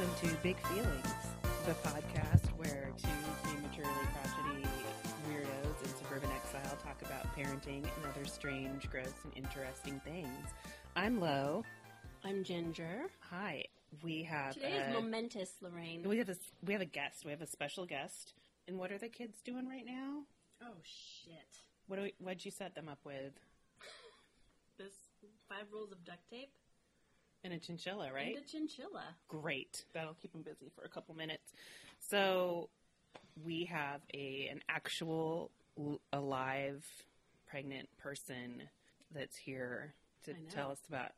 Welcome to Big Feelings, the podcast where two prematurely crotchety weirdos in suburban exile talk about parenting and other strange, gross, and interesting things. I'm Lo. I'm Ginger. Hi. We have Today is momentous, Lorraine. we have a we have a guest. We have a special guest. And what are the kids doing right now? oh shit! What do we, what'd you set them up with? This five rolls of duct tape And a chinchilla, right? and a chinchilla. Great. That'll keep them busy for a couple minutes. So we have a an actual alive pregnant person that's here to tell us about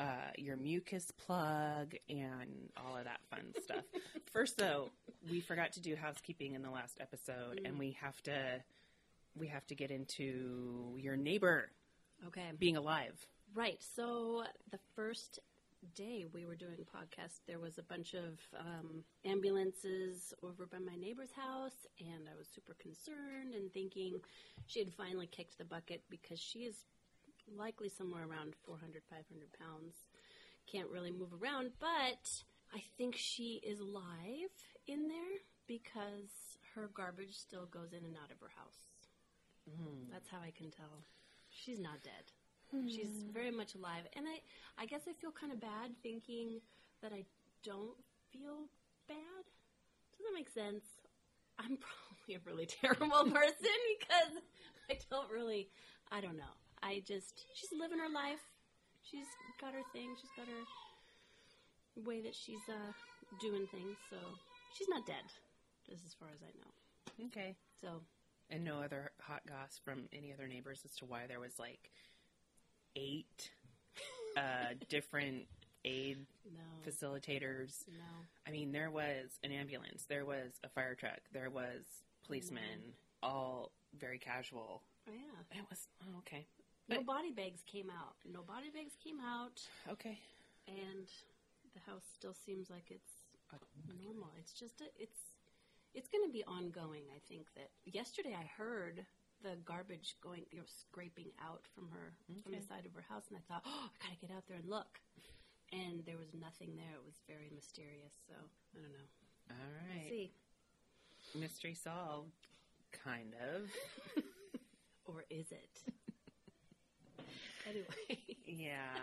uh, your mucus plug and all of that fun stuff. First, though, we forgot to do housekeeping in the last episode, and we have to we have to get into your neighbor Okay, being alive. Right. So the first day we were doing a podcast, there was a bunch of um, ambulances over by my neighbor's house, and I was super concerned and thinking she had finally kicked the bucket because she is likely somewhere around 400, 500 pounds. Can't really move around, but I think she is alive in there because her garbage still goes in and out of her house. That's how I can tell. She's not dead. She's very much alive. And I, I guess I feel kind of bad thinking that I don't feel bad. Does that make sense? I'm probably a really terrible person because I don't really, I don't know. I just, she's living her life. She's got her thing. She's got her way that she's uh, doing things. So she's not dead, just as far as I know. Okay. So And no other hot goss from any other neighbors as to why there was like eight uh, different aid no, facilitators. no. I mean, there was an ambulance, there was a fire truck, there was policemen, all very casual. Oh, yeah. It was oh, okay, No But- body bags came out. No body bags came out, okay. and the house still seems like it's normal. It's just a, it's it's going to be ongoing. I think that yesterday I heard the garbage going, you know, scraping out from her from the side of her house, and I thought, oh, I gotta get out there and look. And there was nothing there. It was very mysterious. So I don't know. All right. We'll see, mystery solved, kind of. or is it? anyway, Yeah.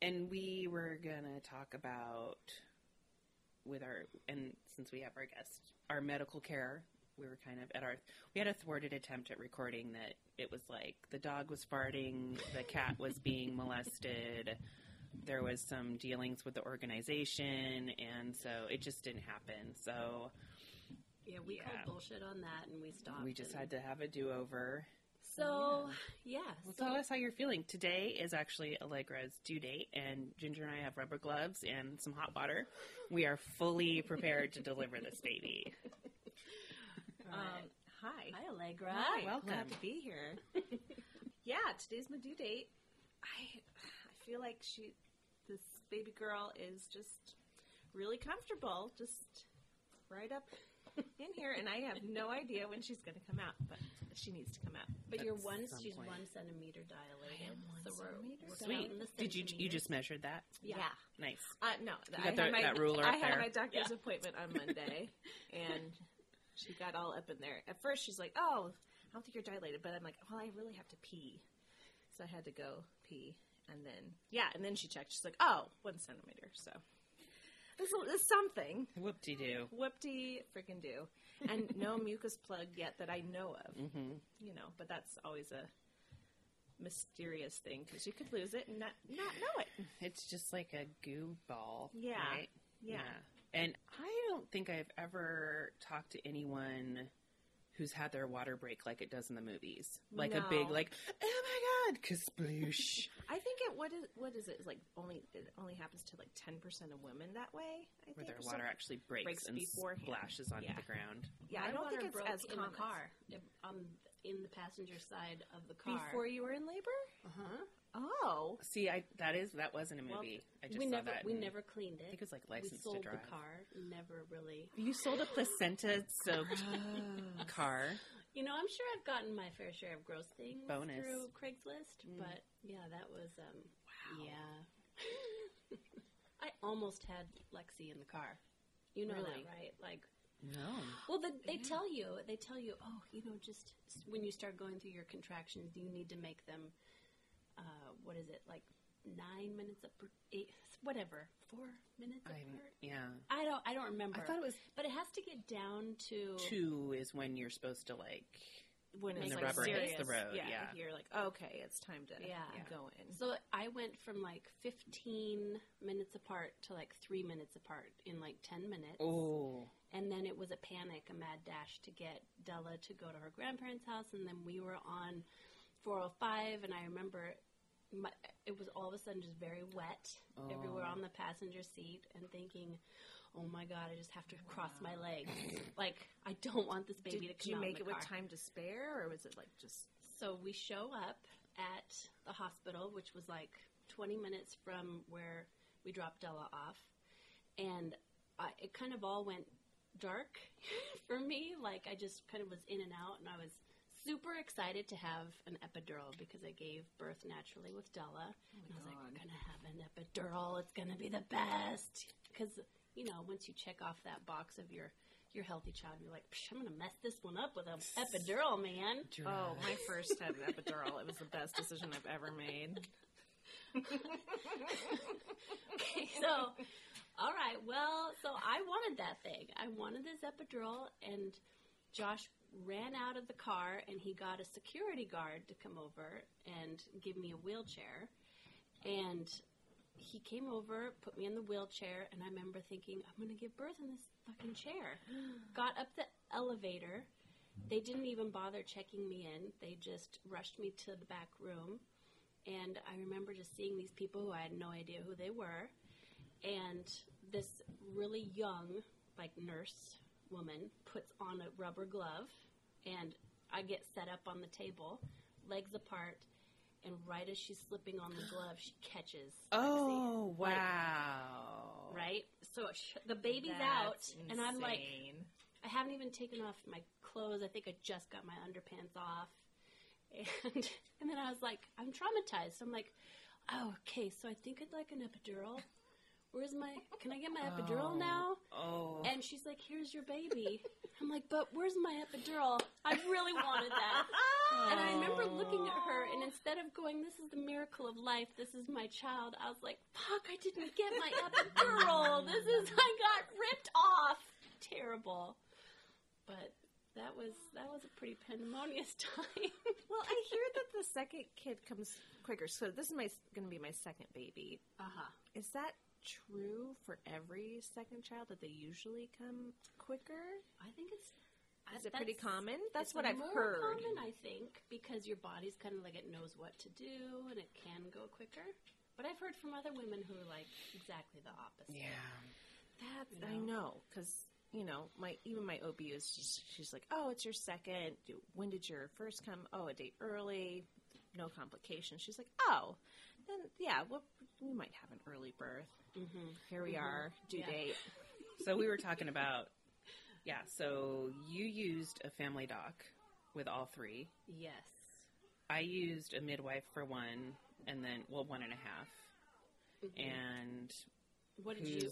and we were gonna talk about with our and since we have our guest, our medical care. We were kind of at our we had a thwarted attempt at recording that it was like the dog was farting, the cat was being molested. There was some dealings with the organization, and so it just didn't happen. So yeah, we Yeah. called bullshit on that, and we stopped. we just had to have a do over. So yeah, Well, so tell us how you're feeling. Today is actually Allegra's due date, and Ginger and I have rubber gloves and some hot water. We are fully prepared to deliver this baby. Um, hi. hi Allegra. Hi. welcome. Glad to be here. yeah, today's my due date. I I feel like she this baby girl is just really comfortable, just right up in here, and I have no idea when she's going to come out, but she needs to come out. But you're one. She's point. one centimeter dilated. am one so we're, centimeter we're Sweet. Did you you just measured that? Yeah. Nice. Uh, no, You I got the- had my, that ruler I had there? my doctor's Yeah. appointment on Monday, and she got all up in there. At first, she's like, "Oh, I don't think you're dilated," but I'm like, "Well, I really have to pee," so I had to go pee, and then yeah, and then she checked. She's like, "Oh, one centimeter." So this is something. Whoop de doo. Whoopty freaking do, and no mucus plug yet that I know of. hmm You know, but that's always a mysterious thing because you could lose it and not not know it. It's just like a goo ball. Yeah. Right? Yeah. And I don't think I've ever talked to anyone who's had their water break like it does in the movies. Like a big, like, oh my god, kasploosh. I think it what is what is it It's like only it only happens to like ten percent of women that way. I where think their water actually breaks, breaks and beforehand. splashes onto Yeah. the ground. Yeah, My I don't think it's broke as in common. the car, if- um, in the passenger side of the car. before you were in labor. uh-huh. Oh, See, I that is that wasn't a Well, movie. I just we saw never that. we never cleaned it. I think it was like we license sold to drive. the car. Never really. You sold a placenta soaked car. You know, I'm sure I've gotten my fair share of gross things Bonus. through Craigslist, Mm. but yeah, that was um, wow. Yeah, I almost had Lexi in the car. You know Really? that, right? Like, No. well, the, they tell you, they tell you, oh, you know, just when you start going through your contractions, you need to make them, uh, what is it, like nine minutes apart, eight, whatever, four minutes I, apart. yeah. I don't, I don't remember. I thought it was but it has to get down to two is when you're supposed to like. when When it's the like rubber serious, hits the road, yeah, yeah. you're like, okay, it's time to Yeah. go in. So I went from like 15 minutes apart to like three minutes apart in like 10 minutes. Oh. And then it was a panic, a mad dash to get Della to go to her grandparents' house. And then we were on 405. And I remember my, it was all of a sudden just very wet everywhere Oh. on the passenger seat and thinking, oh my God, I just have to cross my legs. like, I don't want this baby Did to come you out in make the it with time to spare, or was it like just? So we show up at the hospital, which was like 20 minutes from where we dropped Della off, and I, it kind of all went dark for me. Like I just kind of was in and out, and I was super excited to have an epidural because I gave birth naturally with Della. Oh and I was like, we're gonna have an epidural. It's gonna be the best because you know once you check off that box of your your healthy child, you're like, Psh, I'm gonna mess this one up with an epidural, man. Oh, my first had an epidural. It was the best decision I've ever made. Okay, so, all right. Well, so I wanted that thing. I wanted this epidural, and Josh ran out of the car and he got a security guard to come over and give me a wheelchair. And he came over, put me in the wheelchair, and I remember thinking, I'm going to give birth in this fucking chair. Got up the elevator. They didn't even bother checking me in. They just rushed me to the back room. And I remember just seeing these people who I had no idea who they were. And this really young, like, nurse woman puts on a rubber glove. And I get set up on the table, legs apart. And right as she's slipping on the glove, she catches. Oh Like- wow! Right? So sh- the baby's out. That's And I'm like. I haven't even taken off my clothes. I think I just got my underpants off. And and then I was like, I'm traumatized. So I'm like, oh, okay, so I think I'd like an epidural. Where's my can I get my epidural Oh. now? Oh. And she's like, Here's your baby. I'm like, but where's my epidural? I really wanted that. And I remember looking at her, and instead of going, This is the miracle of life, this is my child, I was like, Fuck, I didn't get my epidural. This is, I got ripped off. Terrible. But that was that was a pretty pandemonious time. Well, I hear that the second kid comes quicker. So this is my going to be my second baby. uh huh. Is that true for every second child that they usually come quicker? I think it's. Is it pretty common? That's it's what I've more heard. Common, I think, because your body's kind of like it knows what to do and it can go quicker. But I've heard from other women who are like exactly the opposite. yeah. That's You I know because you know my even my OB is just she's like, oh, it's your second. When did your first come? Oh, a date early, no complications. She's like, oh, then yeah, well, we might have an early birth. Mm-hmm. Here we are, due Yeah. date. So we were talking about. Yeah. So you used a family doc with all three. Yes. I used a midwife for one, and then well, one and a half. And What did you?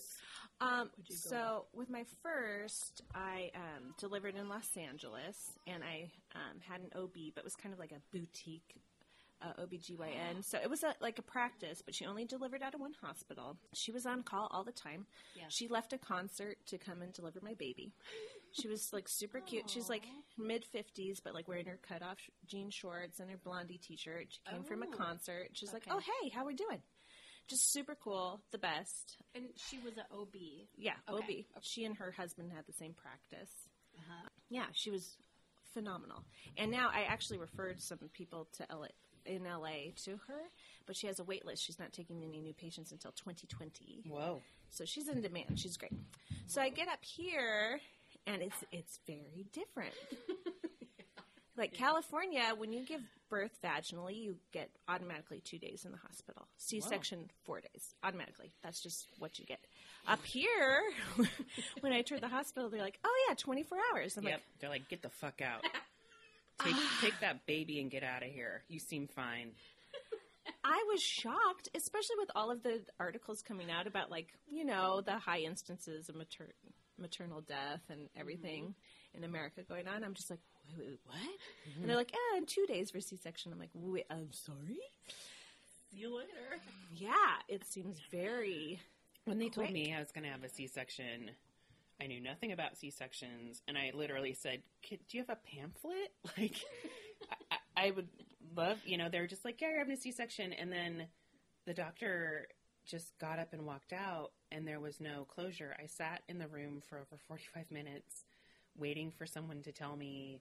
Um, you so with my first, I um, delivered in Los Angeles, and I um, had an OB, but it was kind of like a boutique uh, OBGYN. So it was a, like a practice, but she only delivered out of one hospital. She was on call all the time. Yeah. She left a concert to come and deliver my baby. She was like super cute. She's like mid 50s, but like wearing her cutoff jean shorts and her blondie t shirt. She came from a Oh. concert. She's like, oh, hey, how are we doing? Just super cool, the best. And she was an OB. Yeah, Okay. OB. She and her husband had the same practice. Uh-huh. Yeah, she was phenomenal. And now I actually referred some people to LA, in LA to her, but she has a wait list. She's not taking any new patients until 2020. whoa. So she's in demand. She's great. So I get up here and it's it's very different. Like California, when you give birth vaginally, you get automatically two days in the hospital. C section, four days. Automatically. That's just what you get. Up here, when I toured the hospital, they're like, oh, yeah, 24 hours. I'm Yep. like, They're like, get the fuck out. Take take that baby and get out of here. You seem fine. I was shocked, especially with all of the articles coming out about like you know the high instances of mater- maternal death and everything in America going on. I'm just like, wait, wait, what? And they're like, eh, in two days for C-section. I'm like, wait, I'm sorry. See you later. Yeah, it seems very. When they told Quick. me I was going to have a C-section, I knew nothing about C-sections, and I literally said, "Do you have a pamphlet?" Like, I, I I would love, you know, they're just like, "Yeah, you're having a C-section," and then the doctor just got up and walked out, and there was no closure. I sat in the room for over 45 minutes, waiting for someone to tell me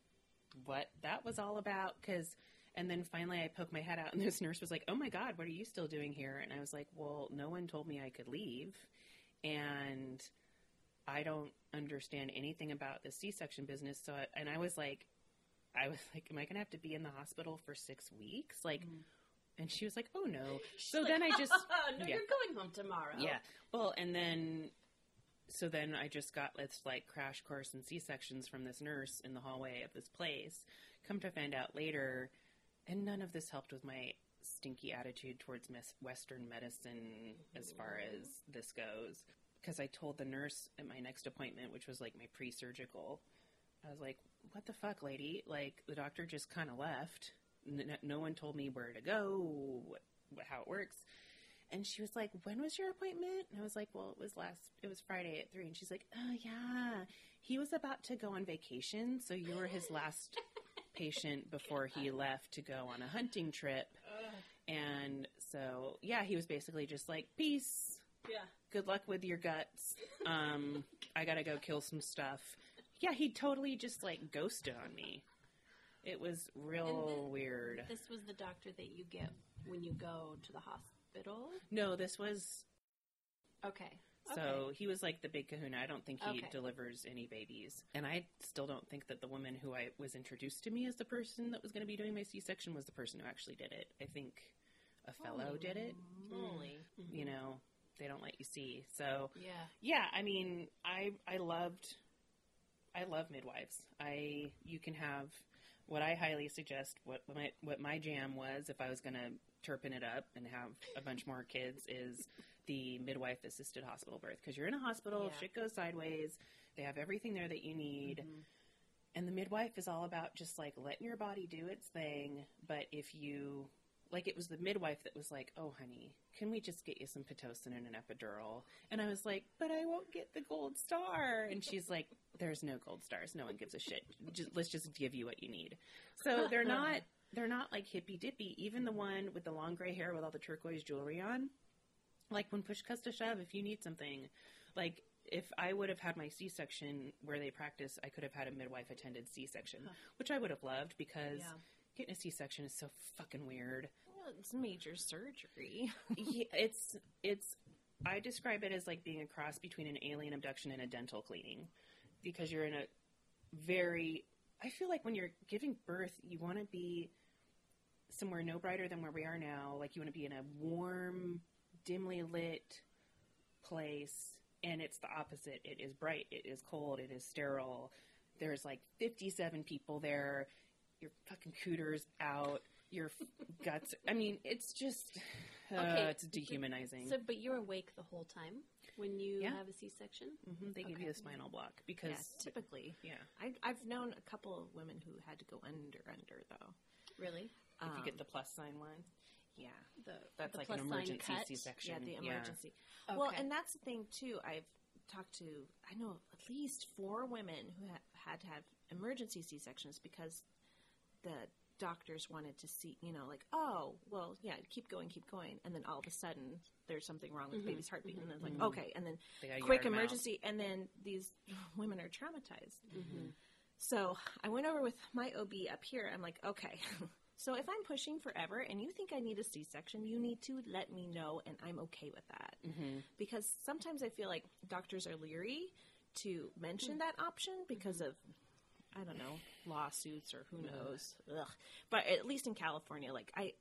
what that was all about, because. And then finally, I poked my head out, and this nurse was like, "Oh my God, what are you still doing here?" And I was like, "Well, no one told me I could leave, and I don't understand anything about the C-section business." So, I, and I was like, "I was like, am I going to have to be in the hospital for six weeks?" Like, mm-hmm. and she was like, "Oh no." So then I just no, yeah. you're going home tomorrow. yeah. Well, and then so then I just got this like crash course in C sections from this nurse in the hallway of this place. Come to find out later, and none of this helped with my stinky attitude towards mes- Western medicine as far as this goes. Because I told the nurse at my next appointment, which was like my pre surgical, I was like, what the fuck, lady? Like, the doctor just kind of left. N- no one told me where to go, what, what, how it works. And she was like, "When was your appointment?" And I was like, "Well, it was last. It was Friday at 3. And she's like, "Oh yeah, he was about to go on vacation, so you were his last patient before he left to go on a hunting trip." And so, yeah, he was basically just like, "Peace. Yeah. Good luck with your guts. Um, I gotta go kill some stuff." Yeah, he totally just like ghosted on me. It was real then- weird. This was the doctor that you get when you go to the hospital. No, this was Okay. So Okay. he was like the big kahuna. I don't think he Okay. delivers any babies. And I still don't think that the woman who I was introduced to me as the person that was going to be doing my C section was the person who actually did it. I think a fellow did it. Moly. You know, they don't let you see. So Yeah. yeah, I mean, I I loved I love midwives. I you can have what I highly suggest what my what my jam was if I was going to turpin it up and have a bunch more kids is the midwife assisted hospital birth because you're in a hospital, Yeah. shit goes sideways, they have everything there that you need. Mm-hmm. And the midwife is all about just like letting your body do its thing, but if you like it was the midwife that was like, "Oh, honey, can we just get you some pitocin and an epidural?" And I was like, "But I won't get the gold star." And she's like, "There's no gold stars. No one gives a shit. Just, let's just give you what you need." So they're not they're not like hippy dippy. Even the one with the long gray hair with all the turquoise jewelry on, like when push comes to shove, if you need something, like if I would have had my C section where they practice, I could have had a midwife attended C section, which I would have loved because Yeah. Getting a C section is so fucking weird. Well, it's major surgery. yeah, it's it's I describe it as like being a cross between an alien abduction and a dental cleaning because you're in a very I feel like when you're giving birth you want to be somewhere no brighter than where we are now. Like you want to be in a warm dimly lit place and it's the opposite. It is bright. It is cold. It is sterile. There's like 57 people there your fucking cooter's out your guts I mean it's just uh, Okay, it's dehumanizing So, but you're awake the whole time when you Yeah. have a C-section. hmm they give you a spinal block because yeah, typically. yeah I, I've known a couple of women who had to go under, under though. Really? if you Um, get the plus sign one Yeah, The that's the like an emergency c-section yeah, the emergency. Okay. Well, and that's the thing too. I've talked to, I know at least four women who ha- had to have emergency C sections because the doctors wanted to see, you know, like, oh, well, yeah, keep going, keep going, and then all of a sudden there's something wrong with the baby's heartbeat, and then it's like, okay, and then quick yard 'em out. emergency, and then these women are traumatized. Mm-hmm. So I went over with my OB up here. I'm like, okay, so if I'm pushing forever and you think I need a C section, you need to let me know, and I'm okay with that. Mm-hmm. Because sometimes I feel like doctors are leery to mention that option because of, I don't know, lawsuits or who knows. Ugh. But at least in California, like I.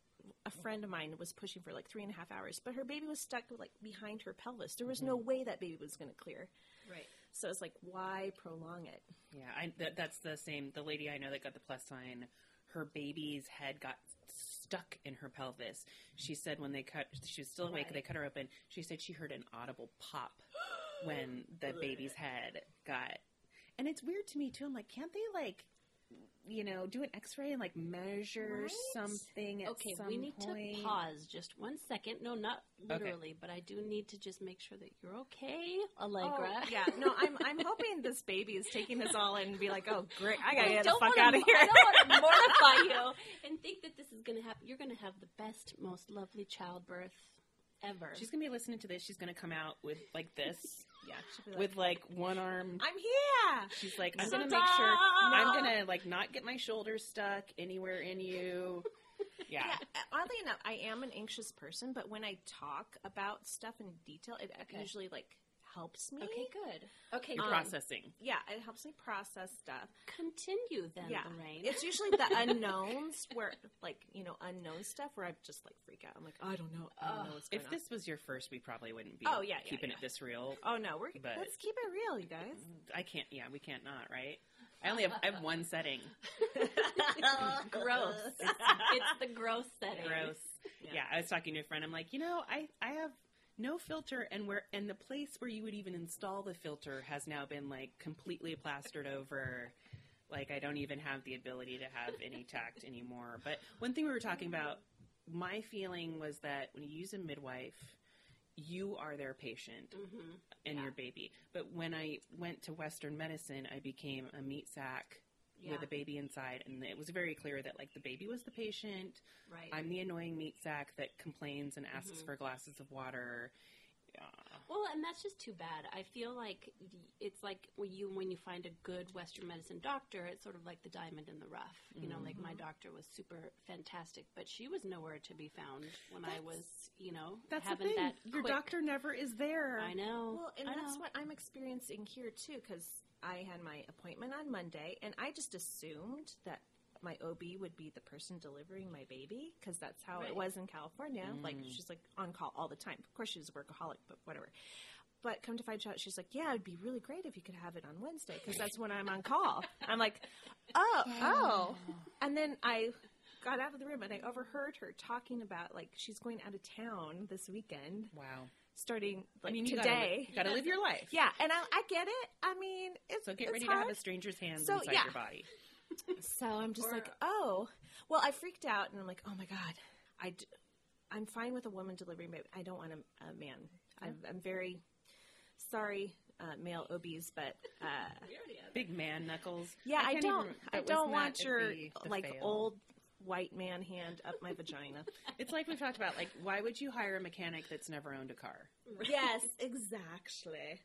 A friend of mine was pushing for like three and a half hours, but her baby was stuck like behind her pelvis. There was no mm-hmm. way that baby was going to clear. Right. So it's like, why prolong it? yeah I, that, that's the same the lady I know that got the plus sign her baby's head got stuck in her pelvis. She said when they cut, she was still awake. Right. They cut her open. She said she heard an audible pop when the baby's head got. And it's weird to me too. I'm like, can't they like, you know, do an X-ray and like measure Right? something at Okay, some we need point? to pause just one second. No, not Okay. literally, but I do need to just make sure that you're okay, Allegra. Oh, yeah, no, I'm I'm hoping this baby is taking this all in and be like, oh great, I gotta I get the fuck out of here. I don't want to mortify you and think that this is going to happen. You're going to have the best, most lovely childbirth ever. She's gonna be listening to this. She's gonna come out with like this, yeah, she'll be like, with like one arm. I'm here. She's like, I'm So gonna make sure I'm gonna like not get my shoulders stuck anywhere in you. Yeah. Yeah, oddly enough, I am an anxious person, but when I talk about stuff in detail, it Okay. usually like helps me. okay, good. Okay, You're good. Um, processing. Yeah, it helps me process stuff. Continue then, yeah, Lorraine. it's usually the unknowns where, like, you know, unknown stuff where I just like freak out. I'm like, oh, I don't know, I don't know what's going If on. this was your first, we probably wouldn't be Oh, yeah, yeah, keeping yeah. it this real. oh no, we're But- let's keep it real, you guys. I can't. Yeah, we can't not. Right. I only have I have one setting. gross. It's, it's the gross setting. Gross. Yeah. Yeah. I was talking to a friend. I'm like, you know, I I have no filter, and where and the place where you would even install the filter has now been like completely plastered over. Like I don't even have the ability to have any tact anymore. But one thing we were talking about, my feeling was that when you use a midwife, you are their patient hmm and Yeah. your baby. But when I went to Western medicine, I became a meat sack Yeah. with a baby inside, and it was very clear that like the baby was the patient. Right. I'm the annoying meat sack that complains and asks Mhm. for glasses of water. Uh, Well, and that's just too bad. I feel like it's like when you when you find a good Western medicine doctor, it's sort of like the diamond in the rough. You know, like my doctor was super fantastic, but she was nowhere to be found when I was, you know, that's the having thing. that. Your quick- doctor never is there. I know. Well, and I that's know. what I'm experiencing here too, because I had my appointment on Monday, and I just assumed that my OB would be the person delivering my baby, because that's how Right. it was in California. Like Mm. she's like on call all the time. Of course, she's a workaholic, but whatever. But come to find out, she's like, "Yeah, it'd be really great if you could have it on Wednesday, because that's when I'm on call." I'm like, "Oh, oh," and then I got out of the room and I overheard her talking about like she's going out of town this weekend, Wow. Starting like I mean, you today. gotta, gotta live your life. Yeah, and I, I get it. I mean, it's So get it's ready hard. to have a stranger's hands So, inside yeah. your body. So I'm just Or- like, oh, well, I freaked out, and I'm like, oh my god, I, d- I'm fine with a woman delivering but I don't want a, a man. I'm, I'm very sorry, uh, male OBs, but uh, Big man knuckles. yeah, I, can't don't, I don't want your like fail. old white man hand up my vagina. It's like we've talked about. Like, why would you hire a mechanic that's never owned a car? yes, exactly.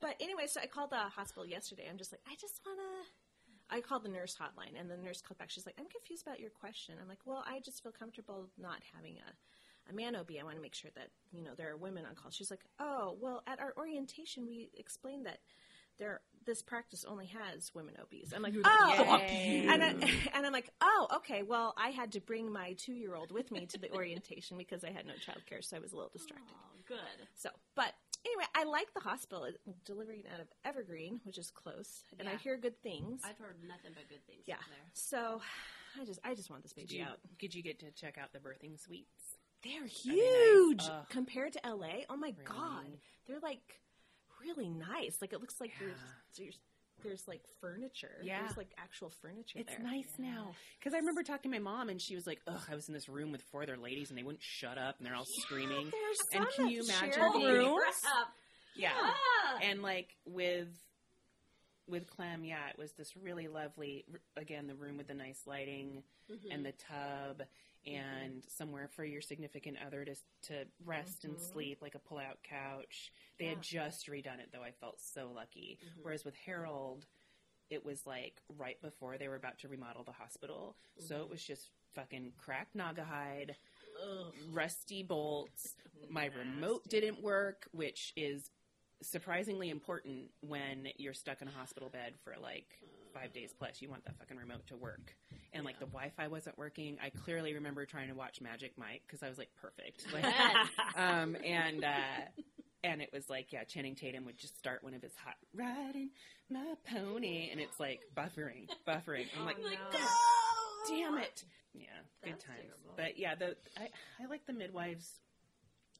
But anyway, so I called the hospital yesterday. I'm just like, I just want to. I called the nurse hotline, and the nurse called back. She's like, I'm confused about your question. I'm like, well, I just feel comfortable not having a, a man OB. I want to make sure that, you know, there are women on call. She's like, oh, well, at our orientation, we explained that there this practice only has women OBs. I'm like, oh, and, I, and I'm like, oh, okay. Well, I had to bring my two year old with me to the orientation because I had no childcare, so I was a little distracted. Oh, good. So, but anyway, I like the hospital It's delivering out of Evergreen, which is close, and I hear good things. I've heard nothing but good things yeah. there. So, I just, I just want this Did baby you, out. did you get to check out the birthing suites? They're they huge nice? Compared to LA. Oh my god, they're like really nice. Like it looks like Yeah. there's, there's there's like furniture. Yeah. there's like actual furniture It's there. nice now because I remember talking to my mom and she was like, "Ugh, I was in this room with four other ladies and they wouldn't shut up and they're all screaming." There's And can you imagine being-. Yeah, Ah! and like with with Clem, yeah, it was this really lovely. Again, the room with the nice lighting Mhm. and the tub and somewhere for your significant other to to rest and Mhm. sleep, like a pull-out couch. They Yeah. had just redone it, though. I felt so lucky. Mhm. Whereas with Harold, it was like right before they were about to remodel the hospital, so it was just fucking cracked Naugahyde, Ugh. rusty bolts. My remote didn't work, which is surprisingly important when you're stuck in a hospital bed for like five days plus. You want that fucking remote to work. And like the Wi Fi wasn't working. I clearly remember trying to watch Magic Mike because I was like perfect. Like, um, and uh, and it was like yeah, Channing Tatum would just start one of his hot riding my pony, and it's like buffering, buffering. I'm like, Oh, no. damn it. Yeah, good times. terrible. But yeah, the I, I like the midwives.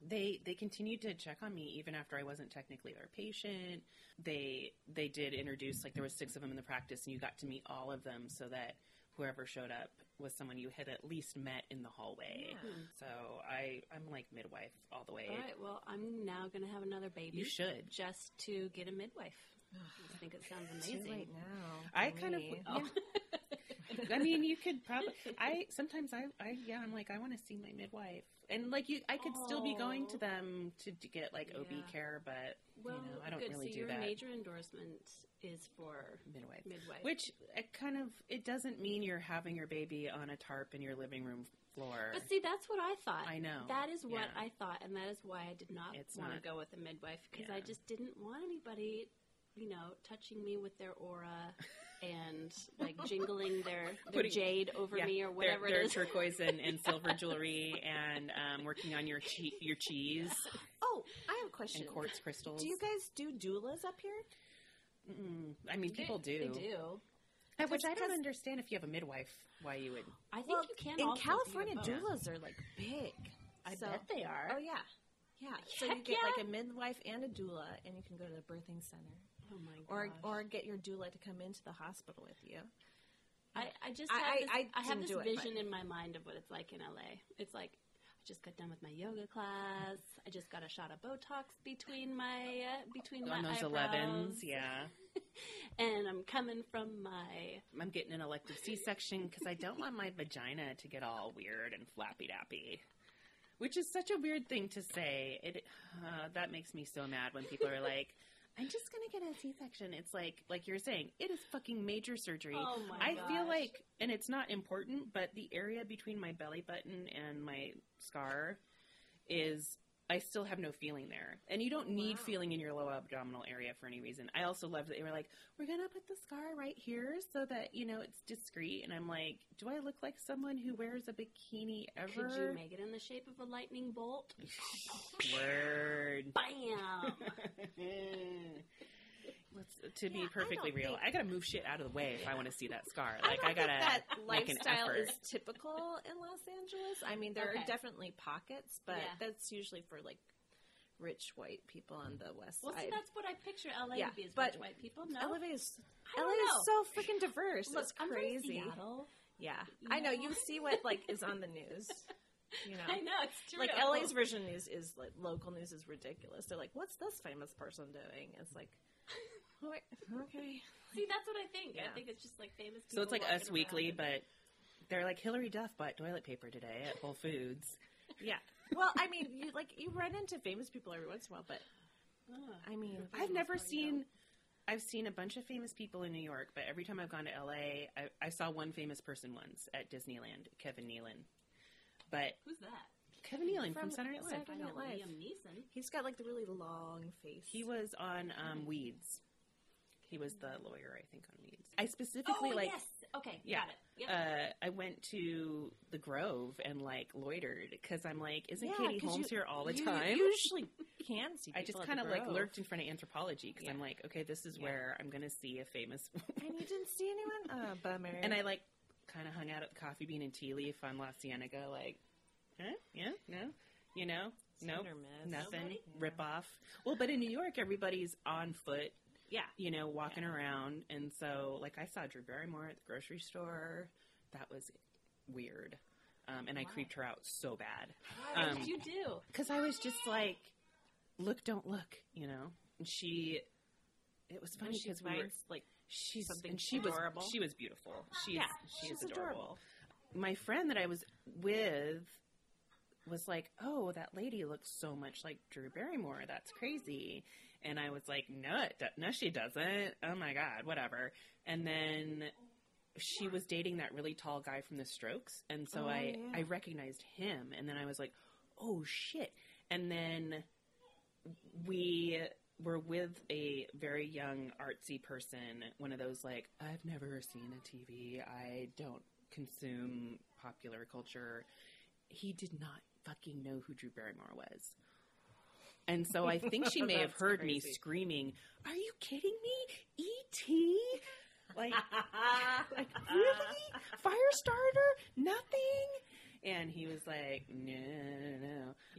They they continued to check on me even after I wasn't technically their patient. They they did introduce like there was six of them in the practice, and you got to meet all of them, so that whoever showed up was someone you had at least met in the hallway. Yeah. So I I'm like midwife all the way. All right, well, I'm now going to have another baby. You should. Just to get a midwife. I think it sounds Too amazing. late now. I for kind of me. Oh. I mean, you could probably. I sometimes I, I yeah, I'm like I want to see my midwife, and like you, I could still be going to them to, to get like OB Yeah. care, but well, you know, I don't good. really so do your that. major endorsement is for midwife. midwife. Which it kind of it doesn't mean you're having your baby on a tarp in your living room floor. But see, that's what I thought. I know. That is what Yeah. I thought, and that is why I did not want to go with a midwife because I just didn't want anybody, you know, touching me with their aura and like jingling their, their Putting- jade over Yeah, me or whatever their it is. turquoise and, and silver jewelry, and um, working on your che- your cheese Oh, I have a question. and quartz crystals. Do you guys do doulas up here? Mm, I mean, people They- do. They do. Which I don't understand if you have a midwife, why you would. I think Well, you can in also California, be a both. doulas are like big. I So- bet they are. Oh yeah, yeah. So you get yeah. like a midwife and a doula, and you can go to the birthing center, Oh my or gosh. or get your doula to come into the hospital with you. I, I just I- have I- this, I I, have this do it, vision in my mind of what it's like in LA. It's like I just got done with my yoga class. I just got a shot of Botox between my uh, between On my those eyebrows, 11s, yeah. And I'm coming from my I'm getting an elective C-section because I don't want my vagina to get all weird and flappy dappy. Which is such a weird thing to say. It uh, that makes me so mad when people are like, "I'm just gonna get a C-section." It's like, like you're saying, it is fucking major surgery. Oh my I feel like, and it's not important, but the area between my belly button and my scar is. I still have no feeling there, and you don't need Wow. feeling in your low abdominal area for any reason. I also love that they were like, "We're gonna put the scar right here so that you know it's discreet." And I'm like, "Do I look like someone who wears a bikini ever?" could you make it in the shape of a lightning bolt? Word. Bam! Let's, to be Yeah, I perfectly don't real, think- I gotta move shit out of the way if I want to see that scar. I Like don't I, gotta think that lifestyle is typical in Los Angeles. I mean, there Okay. are definitely pockets, but Yeah. that's usually for like rich white people on the west side. well, see, that's what I picture LA Yeah, to be as but rich white people. No, LA is I LA is so freaking diverse. Look, it's I'm from crazy. Seattle. Yeah, You I know. know? You see what like is on the news. You know, I know it's true. like LA's version of news is like local news is ridiculous. They're like, "What's this famous person doing?" It's like, "What? Okay, See, that's what I think. Yeah. I think it's just like famous. People. So it's like Us Weekly, around. but they're like Hilary Duff bought toilet paper today at Whole Foods. yeah." Well, I mean, you like you run into famous people every once in a while, but Ah. I mean, I've never Almost like seen. I've seen a bunch of famous people in New York, but every time I've gone to LA, I, I saw one famous person once at Disneyland, Kevin Nealon. But Who's that? Kevin Nealon from, From Saturday Night Live. Saturday I know Night Live. Liam Neeson. he's got like the really long face. He was on um, Weeds. He was the lawyer, I think, on Weeds. I specifically oh like. yes. Okay, Yeah. got it. Yep. Uh, I went to the Grove and like loitered because I'm like, isn't Yeah, Katie Holmes you- here all the you time? usually can see. I just kind of like lurked in front of Anthropologie because I'm like, okay, this is Yeah. where I'm going to see a famous. And you didn't see anyone? Oh, bummer. and I like kind of hung out at the Coffee Bean and Tea Leaf on La Cienega, like, huh? Yeah, no, you know, nope, or miss. nothing, Nobody? rip off. Well, but in New York, everybody's on foot, Yeah. you know, walking Yeah. around, and so like I saw Drew Barrymore at the grocery store. That was weird, um, and I creeped her out so bad what um, did you do? because I was just like, look, don't look, you know. And she, it was funny because we were like she's something and she adorable. was she was beautiful. She's yeah, she she's is adorable. My friend that I was with was like, "Oh, that lady looks so much like Drew Barrymore. That's crazy." And I was like, "No, it do- no, she doesn't. Oh my god, whatever." And then she was dating that really tall guy from The Strokes, and so Oh, I yeah. I recognized him, and then I was like, "Oh shit!" And then we were with a very young artsy person, one of those like, I've never seen a TV, I don't consume popular culture. He did not fucking know who Drew Barrymore was. And so I think she may have heard me screaming, Are you kidding me? E.T.? Like, like really? Fire starter? Nothing? And he was like, no, no,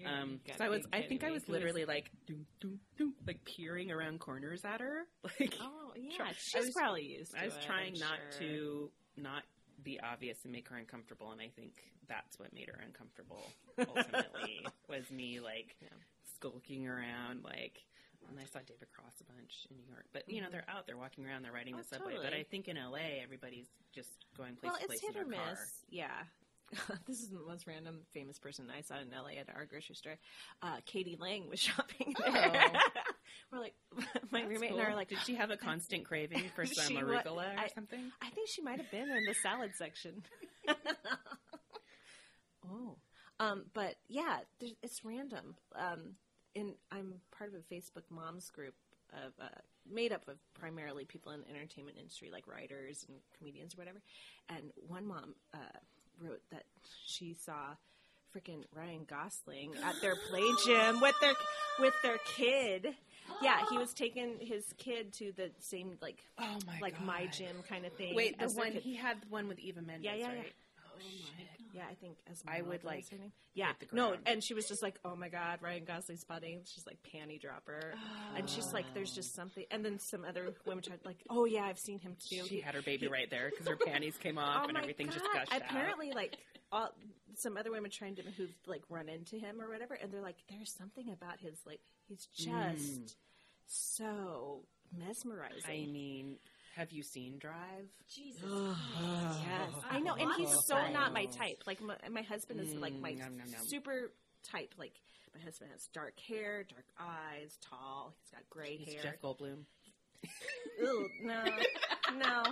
no. Um, so I was, I think I was literally like, doom, doom, doom, like peering around corners at her. Like, Oh yeah, Try- I she's was- probably used. to I was it, trying I'm not sure. to not be obvious and make her uncomfortable, and I think that's what made her uncomfortable. Ultimately, was me like Yeah. Skulking around, like. And I saw David Cross a bunch in New York, but you know Mhm. they're out, they're walking around, they're riding Oh, the subway. But. I think in LA, everybody's just going place well, to place it's hit or miss. car. Yeah. this is the most random famous person I saw in LA at our grocery store. Uh, k.d. lang was shopping there. Oh. We're like, my That's roommate and I cool. are like, did she have a constant craving for some wa- arugula or I- something? I think she might have been in the salad section. oh, um, but yeah, it's random. Um, and I'm part of a Facebook moms group of uh, made up of primarily people in the entertainment industry, like writers and comedians or whatever. And one mom uh, wrote that she saw freaking Ryan Gosling at their play gym with their with their kid. Yeah, he was taking his kid to the same like Oh my like my gym kind of thing. Wait, the one kid. he had the one with Eva Mendes, Yeah, yeah, yeah. right? Oh, shit. Yeah, I think as I would, like, her name. Yeah, no, and she was just like, "Oh my god, Ryan Gosling's spotting." She's like panty dropper, and she's like, "There's just something." And then some other women tried like, "Oh yeah, I've seen him too." She He- had her baby right there because her panties came off oh and everything god! just gushed out. Apparently, like all, some other women trying to who've like run into him or whatever, and they're like, "There's something about his like he's just Mm. so mesmerizing." I mean, have you seen Drive? Jesus. Yes. I know, and he's so not my type. Like my, my husband is like my Mm, nom, nom, nom. super type. Like my husband has dark hair, dark eyes, tall. He's got gray It's hair. Jeff Goldblum. Ooh, no, no.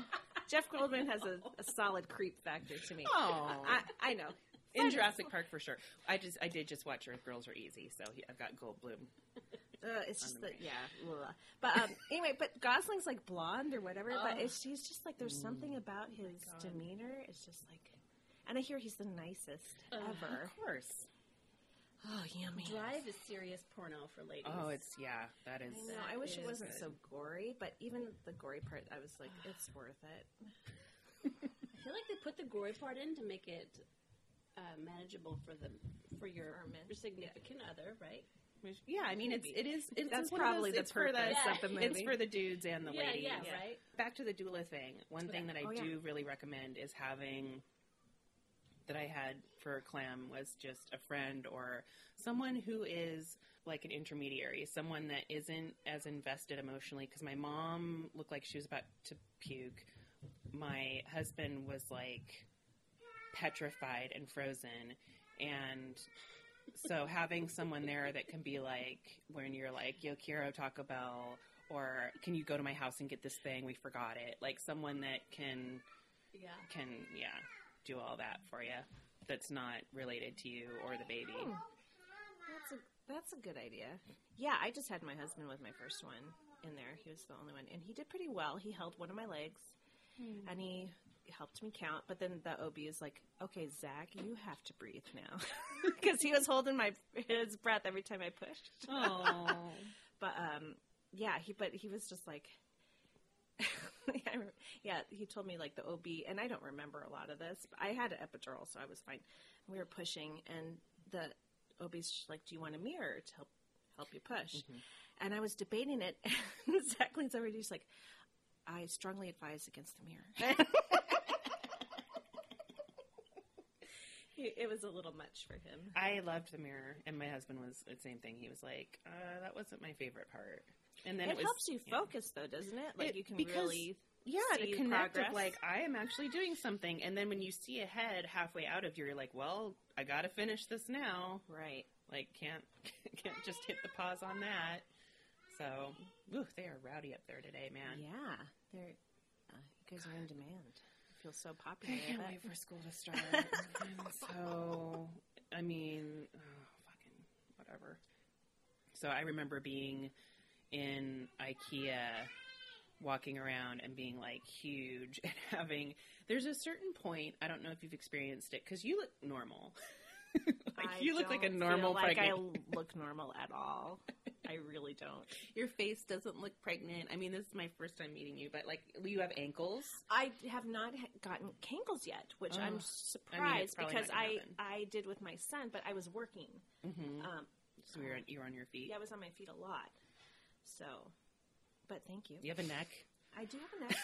Jeff Goldman has a, a solid creep factor to me. Oh, I, I know. in Jurassic Park for sure. I just I did just watch Earth Girls Are Easy, so he, I've got Goldblum. Uh, it's just that, yeah. ugh. But um, anyway, but Gosling's like blonde or whatever. But Oh. it's he's just like there's something about his God. demeanor. It's just like, and I hear he's the nicest Ugh. ever. Of course. Oh, yummy. Drive is serious porno for ladies. Oh, it's yeah. That is. I know. I wish it wasn't good. so gory, but even the gory part, I was like, it's worth it. I feel like they put the gory part in to make it uh, manageable for the for your, your significant other, right? Yeah, I mean it's it is it's That's one of probably those, the it's for the purpose of the movie. it's for the dudes and the yeah, ladies. yeah, Yeah. right. Back to the doula thing. One thing that I Oh, yeah. do really recommend is having that I had for clam was just a friend or someone who is like an intermediary, someone that isn't as invested emotionally. Because my mom looked like she was about to puke. My husband was like petrified and frozen, and so having someone there that can be like when you're like, "Yo, Kiro, Taco Bell," or "Can you go to my house and get this thing? We forgot it." Like someone that can Yeah. can yeah do all that for you that's not related to you or the baby. Hmm. That's a that's a good idea. Yeah, I just had my husband with my first one in there. He was the only one, and he did pretty well. He held one of my legs, and he helped me count. But then the OB is like, "Okay, Zach, you have to breathe now," because he was holding my his breath every time I pushed. Oh, But um, yeah, he but he was just like, yeah, he told me like the OB, and I don't remember a lot of this. But I had an epidural, so I was fine. We were pushing, and the OB's like, "Do you want a mirror to help help you push?" Mhm. And I was debating it, and Zach leans over, and he's like, "I strongly advise against the mirror." He- it was a little much for him. I loved the mirror, and my husband was the same thing. He was like, uh, "That wasn't my favorite part." And then it it, was, helps you yeah. focus, though, doesn't it? Like It- you can because- really Yeah, see to connect progress. with like I am actually doing something, and then when you see ahead halfway out of you, you're like, "Well, I got to finish this now." right. Like, can't can't just hit the pause on that. So, ooh, they are rowdy up there today, man. Yeah, they're uh, you guys are in demand. Feel so popular. I can't I wait for school to start. I'm so, I mean, oh, fucking whatever. So I remember being in IKEA, walking around and being like huge and having. There's a certain point. I don't know if you've experienced it because you look normal. like I you look like a normal like pregnant. I look normal at all. I really don't. Your face doesn't look pregnant. I mean, this is my first time meeting you, but like you have ankles. I have not gotten cankles yet, which Oh. I'm I surprised mean, because I happen. I did with my son, but I was working. Mm-hmm. Um, So you're on, you're on your feet. yeah, I was on my feet a lot. So, but thank you. You have a neck. I do have a neck.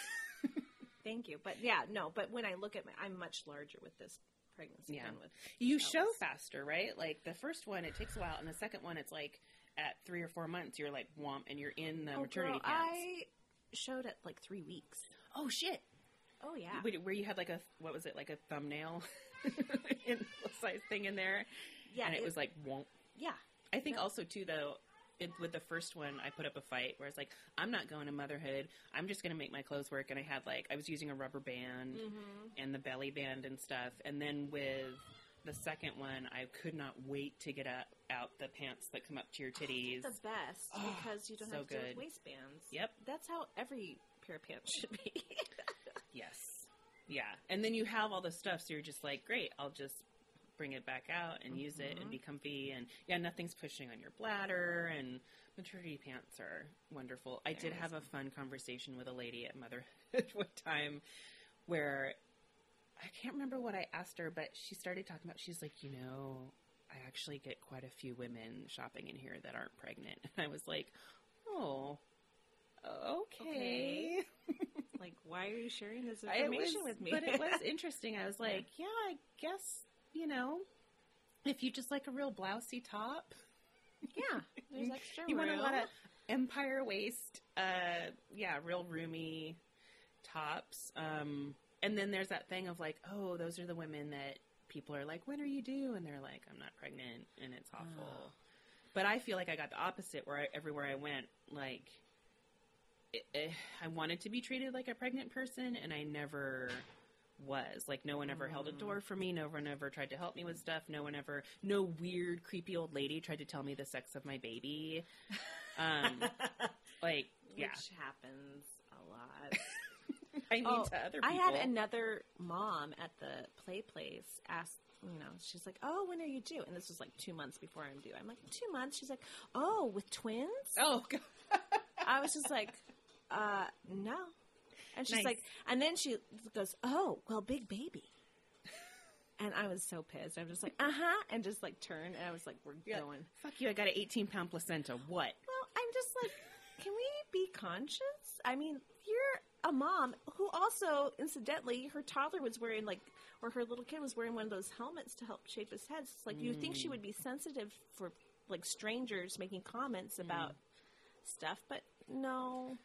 thank you, but yeah, no. But when I look at my, I'm much larger with this pregnancy Yeah. with. You show faster, right? Like the first one, it takes a while, and the second one, it's like at three or four months, you're like womp, and you're in the Oh, maternity girl, pants. I showed at like three weeks. Oh shit! Oh yeah. Where you had like a what was it? Like a thumbnail in size thing in there, Yeah, and it, was like womp. yeah. I think Yeah. also too though. It, with the first one, I put up a fight where it's like, I'm not going to motherhood. I'm just going to make my clothes work. And I had like, I was using a rubber band Mm-hmm. and the belly band and stuff. And then with the second one, I could not wait to get out, out the pants that come up to your titties. the best Oh, because you don't so have to deal good. with waistbands. Yep. That's how every pair of pants should be. Yes. Yeah. And then you have all the stuff, so you're just like, great, I'll just bring it back out and use it and mm-hmm. be comfy. And yeah, nothing's pushing on your bladder. And maternity pants are wonderful. I did have a fun conversation with a lady at Motherhood one time where I can't remember what I asked her, but she started talking about, she's like, you know, I actually get quite a few women shopping in here that aren't pregnant. And I was like, oh, okay. like, why are you sharing this information was- with me? But it was interesting. I was like, yeah, I guess, you know, if you just like a real blousy top, yeah, there's extra you want a lot of empire waist, uh, yeah, real roomy tops. Um, and then there's that thing of like, oh, those are the women that people are like, when are you due? And they're like, I'm not pregnant, and it's awful. Oh. But I feel like I got the opposite, where I, everywhere I went, like, it, it, I wanted to be treated like a pregnant person, and I never was. Like, no one ever held a Mm. door for me. No one ever tried to help me with stuff. No one ever, no weird, creepy old lady tried to tell me the sex of my baby. Um, like, yeah, Which happens a lot. I mean Oh, to other I had another mom at the play place ask, you know, she's like, "Oh, when are you due?" And this was like two months before I'm due. I'm like, two months. She's like, "Oh, with twins?" oh, God. I was just like, "Uh, no." And she's Nice. like, and then she goes, "Oh, well, big baby." And I was so pissed. I'm just like, "Uh huh," and just like turned, and I was like, "We're going." Fuck you, I got an 18 pound placenta. What? Well, I'm just like, can we be conscious? I mean, you're a mom who also, incidentally, her toddler was wearing like, or her little kid was wearing one of those helmets to help shape his head. So it's like you think she would be sensitive for like strangers making comments about stuff, but no.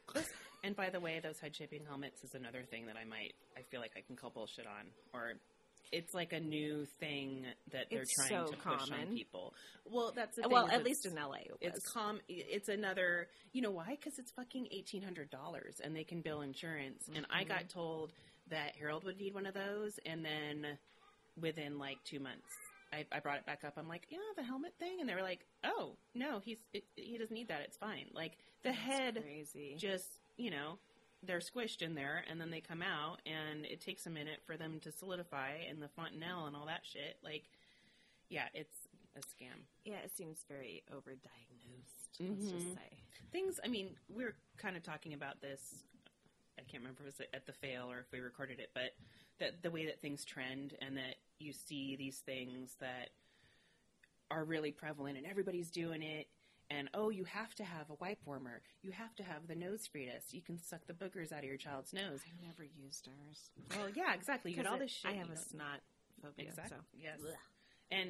And by the way, those head shaping helmets is another thing that I might, I feel like I can call bullshit on. Or it's like a new thing that they're It's trying so to push on people. Well, that's the Well, at least in LA, it. It's com. It's another. You know why? Because it's fucking eighteen hundred dollars, and they can bill insurance. And I Mm-hmm. got told that Harold would need one of those, and then within like two months, I, I brought it back up. I'm like, yeah, the helmet thing, and they were like, oh no, he's it, he doesn't need that. It's fine. Like the head crazy. just you know they're squished in there and then they come out and it takes a minute for them to solidify and the fontanelle and all that shit like yeah it's a scam yeah, it seems very overdiagnosed. Let's just Mhm. say. things i mean we are kind of talking about this i can't remember if it was at the fail or if we recorded it but that the way that things trend and that you see these things that are really prevalent and everybody's doing it and oh you have to have a wipe warmer you have to have the NoseFridas you can suck the boogers out of your child's nose I've never used ours. well yeah exactly you get all this shit I have a don't- snot phobia. Exactly. So. Yes. Ugh. And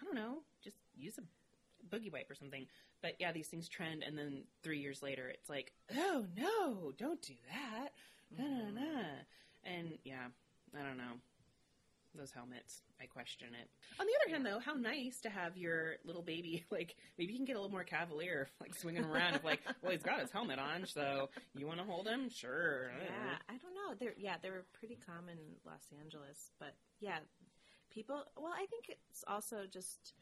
I don't know, just use a boogie wipe or something. But yeah, these things trend, and then three years later, it's like, oh no, don't do that. Mm-hmm. And yeah, I don't know. Those helmets, I question it. On the other hand, though, how nice to have your little baby. Like, maybe you can get a little more cavalier, like swinging around. of like, well, he's got his helmet on, so you want to hold him? Sure. I don't know. Yeah, I don't know. They're yeah, they were pretty common in Los Angeles, but yeah, people. Well, I think it's also just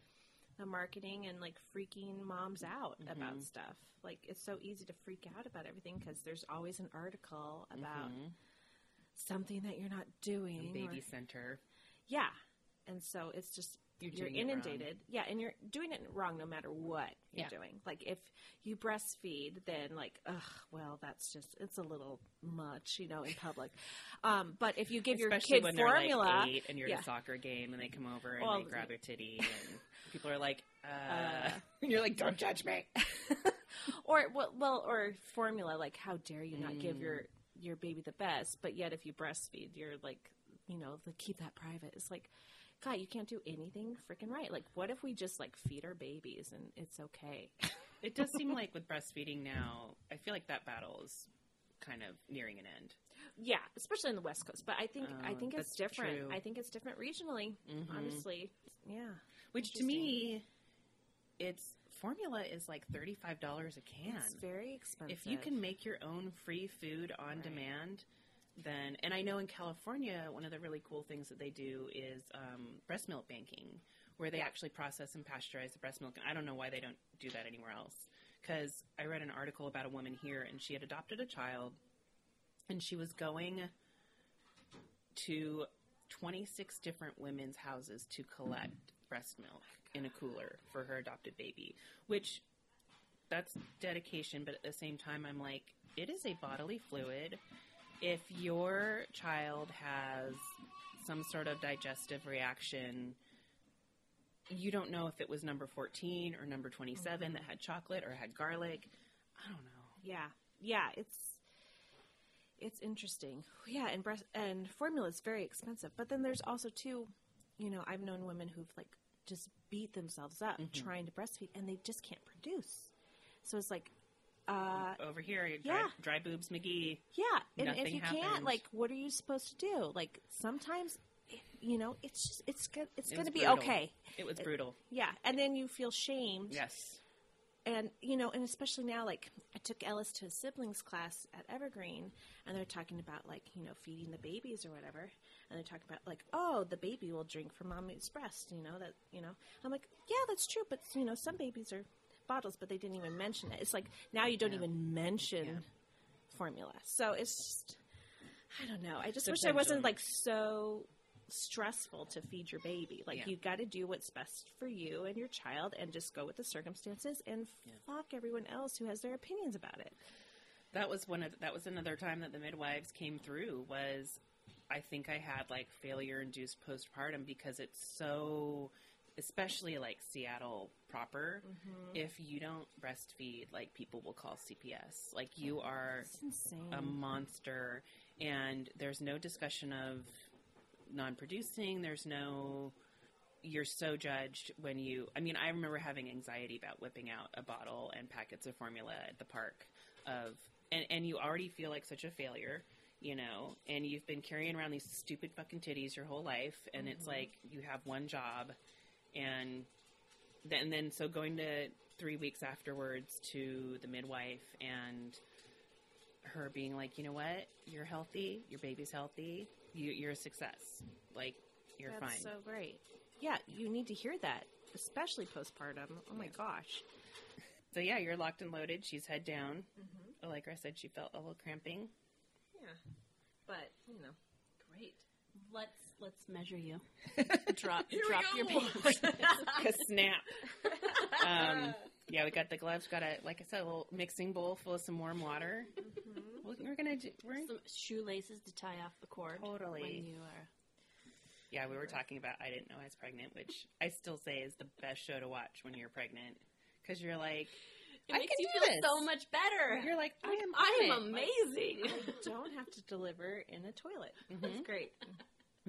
the marketing and like freaking moms out about Mhm. stuff. Like it's so easy to freak out about everything because there's always an article about Mhm. something that you're not doing. or- baby center. Yeah, and so it's just You're you're doing it wrong. inundated. Yeah, and you're doing it wrong no matter what you're Yeah. doing. Like if you breastfeed, then like, ugh, well, that's just it's a little much, you know, in public. Um, but if you give Especially your when kid they're formula, like eight and you're yeah. at a soccer game and they come over and Well, they grab their titty and people are like, uh, Uh, and you're like, don't judge me. or well, well, or formula, like how dare you not give Mm. your your baby the best, but yet if you breastfeed, you're like, you know, the, keep that private. It's like, God, you can't do anything freaking right. Like, what if we just like feed our babies and it's okay? It does seem like with breastfeeding now, I feel like that battle is kind of nearing an end. yeah, especially in the West Coast. But I think I Oh, think it's different. true. I think it's different regionally. Mhm. Honestly, yeah. Which to me, it's formula is like thirty five dollars a can. It's very expensive. if you can make your own free food on Right. demand, then and I know in California one of the really cool things that they do is um, breast milk banking, where they actually process and pasteurize the breast milk. And I don't know why they don't do that anywhere else. Because I read an article about a woman here, and she had adopted a child, and she was going to 26 different women's houses to collect breast milk in a cooler for her adopted baby, which that's dedication, but at the same time, I'm like, it is a bodily fluid. If your child has some sort of digestive reaction, you don't know if it was number 14 or number 27 that had chocolate or had garlic. I don't know. Yeah, yeah, it's it's interesting. Yeah, and breast and formula is very expensive. But then there's also too, you know, I've known women who've like just beat themselves up Mm-hmm. trying to breastfeed, and they just can't produce. So it's like, uh, Over here, dry, yeah. dry boobs McGee. yeah, and if Nothing you happened. can't, like, what are you supposed to do? Like sometimes, you know, it's just it's. It's It going to be brutal. okay. It was brutal. Yeah, and then you feel shamed. Yes. and you know and especially now like i took ellis to a siblings class at evergreen and they're talking about like you know feeding the babies or whatever and they're talking about like oh the baby will drink from mommy's breast you know that you know i'm like yeah that's true but you know some babies are bottles but they didn't even mention it it's like now you don't Yeah. even mention Yeah. formula so it's just i don't know i just The wish i wasn't like so stressful to feed your baby. Like Yeah. you got to do what's best for you and your child, and just go with the circumstances and fuck everyone else who has their opinions about it. That was one of that was another time that the midwives came through was I think I had like failure induced postpartum because it's so especially like Seattle proper mm-hmm. if you don't breastfeed like people will call CPS like you oh, are a monster and there's no discussion of non-producing there's no you're so judged when you i mean i remember having anxiety about whipping out a bottle and packets of formula at the park of and, and you already feel like such a failure you know and you've been carrying around these stupid fucking titties your whole life and it's mm-hmm. like you have one job and then then so going to three weeks afterwards to the midwife and her being like, you know what, you're healthy, your baby's healthy, you, you're a success, like you're That's fine. so great. Yeah, you need to hear that, especially postpartum. Oh my Yeah. gosh. So yeah, you're locked and loaded. She's head down. Mm-hmm. Like I said, she felt a little cramping. Yeah, but you know, great. Let's let's measure you. drop drop your pants. Cause snap. Um, yeah, we got the gloves. Got a like I said, a little mixing bowl full of some warm water. Mm-hmm. Well, We're gonna do. We're Some shoelaces to tie off the cord. Totally. When you are. yeah. We were talking about. I didn't know I was pregnant, which I still say is the best show to watch when you're pregnant. Because you're like, It I makes can you do feel this. so much better. you're like, I am. I am it. amazing. I don't have to deliver in a toilet. That's Mhm. great.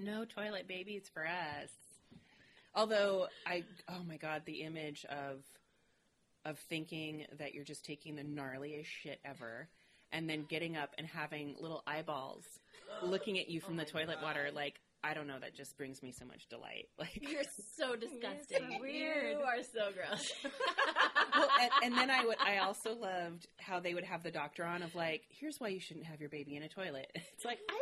No toilet babies for us. Although I, oh my god, the image of of thinking that you're just taking the gnarliest shit ever, and then getting up and having little eyeballs looking at you oh from the toilet water, like I don't know, that just brings me so much delight. Like, You're so disgusting. so weird. You are so gross. well, and, and then I would, I also loved how they would have the doctor on of like, here's why you shouldn't have your baby in a toilet. It's like I,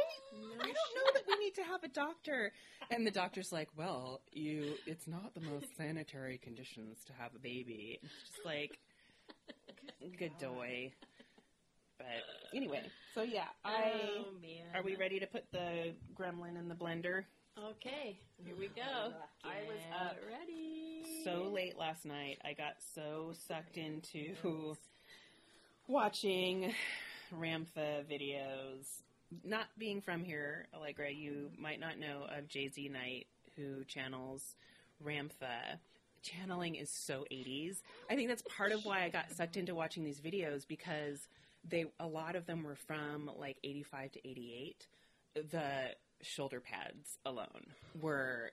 I don't know that we need to have a doctor, and the doctor's like, well, you, it's not the most sanitary conditions to have a baby. It's just like, good doy. But anyway, so yeah, oh, I. oh man. Are we ready to put the gremlin in the blender Okay, here we go. I was up ready. so late last night. I got so sucked into watching Ramtha videos. Not being from here, Allegra, you might not know of JZ Knight, who channels Ramtha. Channeling is so 80s. I think that's part of why I got sucked into watching these videos because they a lot of them were from like 85 to 88. The shoulder pads alone were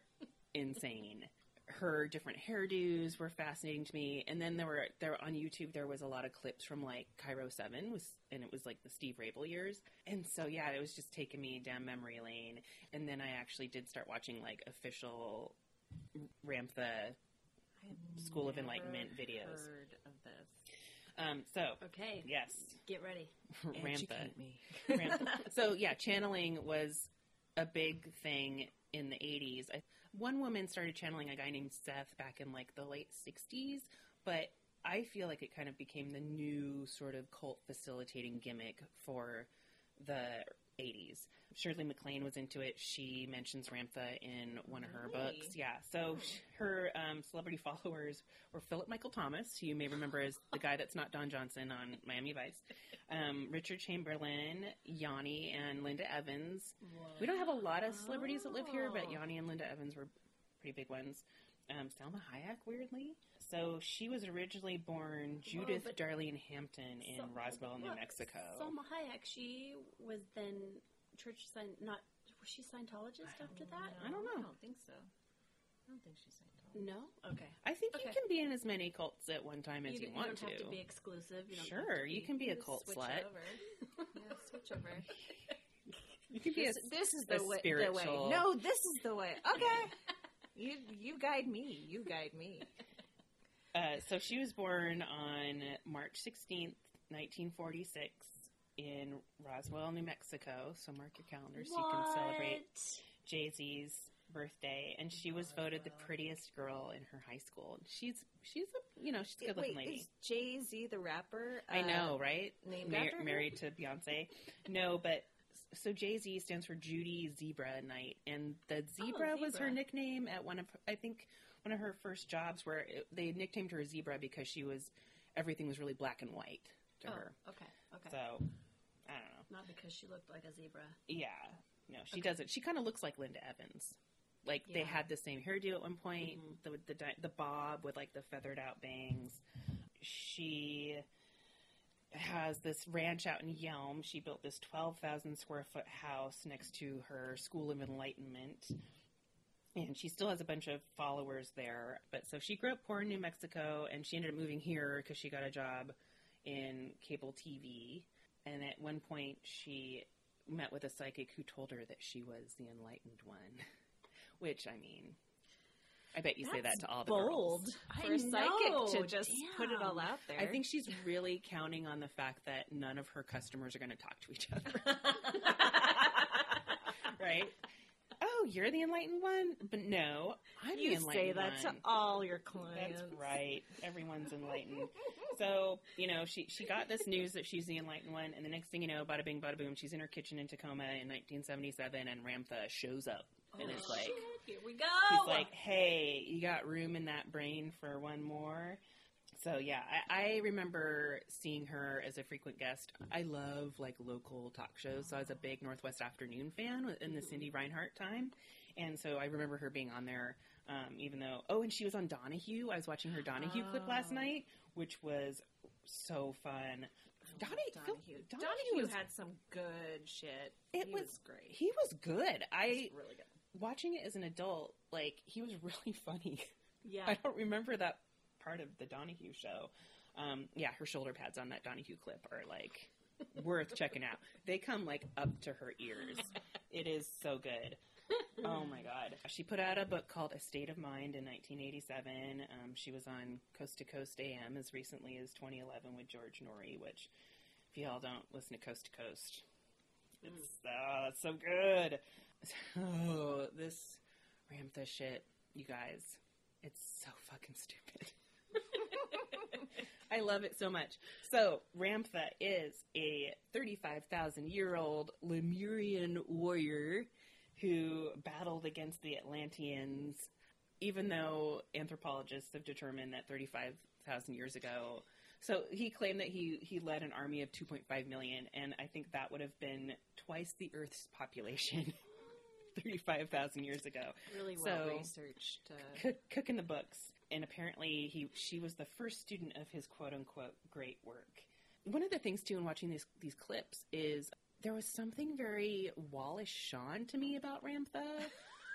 insane her different hairdos were fascinating to me. And then there were there on YouTube there was a lot of clips from like KIRO Seven was and it was like the Steve Raible years. And so yeah, it was just taking me down memory lane. And then I actually did start watching like official Ramtha School of Enlightenment videos. Heard of this? Um so Okay, yes. get ready. Ramtha. Educate me. Ramtha. so yeah, channeling was a big thing in the 80s. I, one woman started channeling a guy named Seth back in like the late 60s, but I feel like it kind of became the new sort of cult facilitating gimmick for the 80s. Shirley MacLaine was into it. She mentions Ramtha in one of her Really? books. Yeah. So her um, celebrity followers were Philip Michael Thomas, who you may remember as the guy that's not Don Johnson on Miami Vice, um, Richard Chamberlain, Yanni, and Linda Evans. We don't have a lot of celebrities that live here, but. Yanni and Linda Evans were pretty big ones. Um, Salma Hayek, weirdly. So she was originally born Judith but- Darlene Hampton in So- Roswell, New Mexico. Salma Hayek, she was then church sign not was she Scientologist after that? I don't know. I don't think so. I don't think she's Scientology. No. Okay. I think you Okay. can be in as many cults at one time as you, you, want don't to. have to be exclusive. You don't have Sure, to you can be a Just cult switch slut. Over. yeah, switch over. You can be a, This, this is a the way, the spiritual- way. No, this is the way. Okay. you you guide me. You guide me. Uh, so she was born on March 16th, 1946, in Roswell, New Mexico. So mark your calendars so you can celebrate JZ's birthday. And she was voted the prettiest girl in her high school. She's she's a you know she's a good looking lady. is Jay Z the rapper? I uh, know, right? named Mar- after married to Beyonce. No, but so JZ stands for Judy Zebra Knight, and the zebra was her nickname at one of I think one of her first jobs where it, they nicknamed her Zebra because she was everything was really black and white to Oh, her. okay. Okay. So I don't know. Not because she looked like a zebra. Yeah, no, she doesn't. She kind of looks like Linda Evans. Like they had the same hairdo at one point, Mhm. the the the bob with like the feathered out bangs. She has this ranch out in Yelm. She built this twelve thousand square foot house next to her School of Enlightenment, and she still has a bunch of followers there. But so she grew up poor in New Mexico, and she ended up moving here because she got a job in cable TV. And at one point, she met with a psychic who told her that she was the enlightened one. Which, I mean, I bet you say that to all the bold girls. for I a psychic know, to just put it all out there. I think she's really counting on the fact that none of her customers are going to talk to each other. right? Oh, you're the enlightened one? But no, I'm the you enlightened say that one. to all your clients. That's right. Everyone's enlightened. So, you know, she she got this news that she's the enlightened one, and the next thing you know, bada bing, bada boom, she's in her kitchen in Tacoma in 1977, and Ramtha shows up, and oh, it's like, Shit, here we go. he's like, "Hey, you got room in that brain for one more?" So yeah, I, I remember seeing her as a frequent guest. I love like local talk shows, so I was a big Northwest Afternoon fan in the Cindy Reinhart time, and so I remember her being on there. Um, even though, oh, and she was on Donahue. I was watching her Donahue clip last Oh. night, which was so fun. Donahue, Phil- Donahue. Donahue Donahue was- had some good shit. It was- was, great. He was good. I was really good. watching it as an adult, like he was really funny. yeah. I don't remember that part of the Donahue show. Um, yeah, her shoulder pads on that Donahue clip are like worth checking out. They come like up to her ears. It is so good. Oh my god. She put out a book called A State of Mind in 1987. Um, she was on Coast to Coast AM as recently as 2011 with George Noory, which, if y'all don't listen to Coast to Coast, it's, uh, it's so good. So, this Ramtha shit, you guys, it's so fucking stupid. I love it so much. So, Ramtha is a 35,000 year old Lemurian warrior who battled against the Atlanteans, even though anthropologists have determined that 35,000 years ago. So he claimed that he, he led an army of 2.5 million, and I think that would have been twice the Earth's population 35,000 years ago. Really So- well researched. Uh, Cook, cooking the books, and apparently he she was the first student of his quote unquote great work. One of the things too in watching these these clips is there was something very Wallace Shawn to me about Ramtha.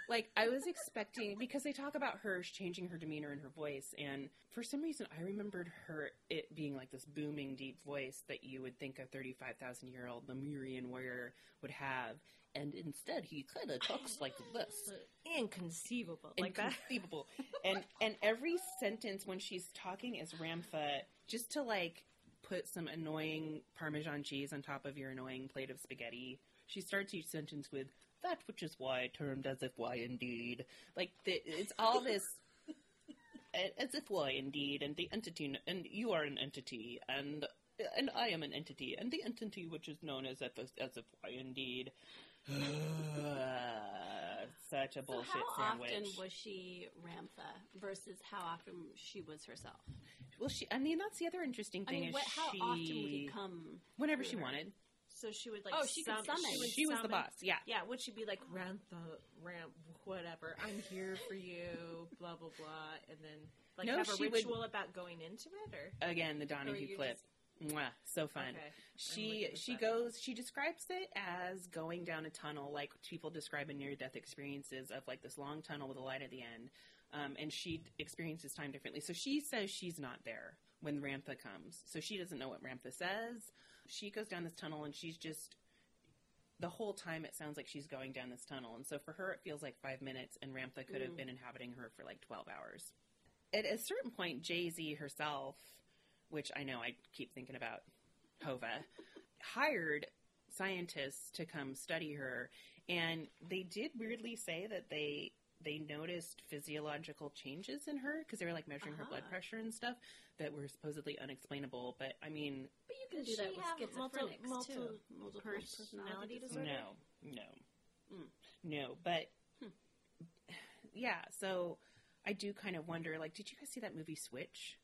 Like I was expecting because they talk about her changing her demeanor and her voice, and for some reason I remembered her it being like this booming deep voice that you would think a thirty five thousand year old Lemurian warrior would have. And instead, he kind of talks like this inconceivable. Like that. inconceivable. and and every sentence when she's talking is Ramtha, just to like put some annoying Parmesan cheese on top of your annoying plate of spaghetti. She starts each sentence with "that which is why termed as if why indeed." Like the, it's all this. As if why indeed, and the entity, and you are an entity, and and I am an entity, and the entity which is known as if as if why indeed. Such a bullshit So how sandwich. often was she Ramtha versus how often she was herself? Well, she. I mean, that's the other interesting I thing mean, is what, how she. often would he come? Whenever she her? wanted. So she would like. Oh, she could summon. would She was the boss. Yeah. Yeah, would she be like Rantha, ramp, whatever? I'm here for you, blah blah blah, and then like No, have a she would- ritual about going into it, or Again, the Or Donahue you clip. Mwah, so fun. Okay. She she up. goes. She describes it as going down a tunnel, like people describe in near death experiences of like this long tunnel with a light at the end. Um, and she experiences time differently. So she says she's not there when Ramtha comes. So she doesn't know what Ramtha says. She goes down this tunnel and she's just the whole time it sounds like she's going down this tunnel. And so for her it feels like five minutes and Ramtha could have Mm. been inhabiting her for like twelve hours. At a certain point, JZ herself, which I know I keep thinking about Hova, hired scientists to come study her, and they did weirdly say that they they noticed physiological changes in her because they were like measuring her blood Ah. pressure and stuff that were supposedly unexplainable. But I mean, But you can do that she with have multi- schizophrenics multi- too. Multiple personality disorder. disorder? no, no, Mm. no. But Hmm. yeah, so I do kind of wonder. Like, did you guys see that movie Switch?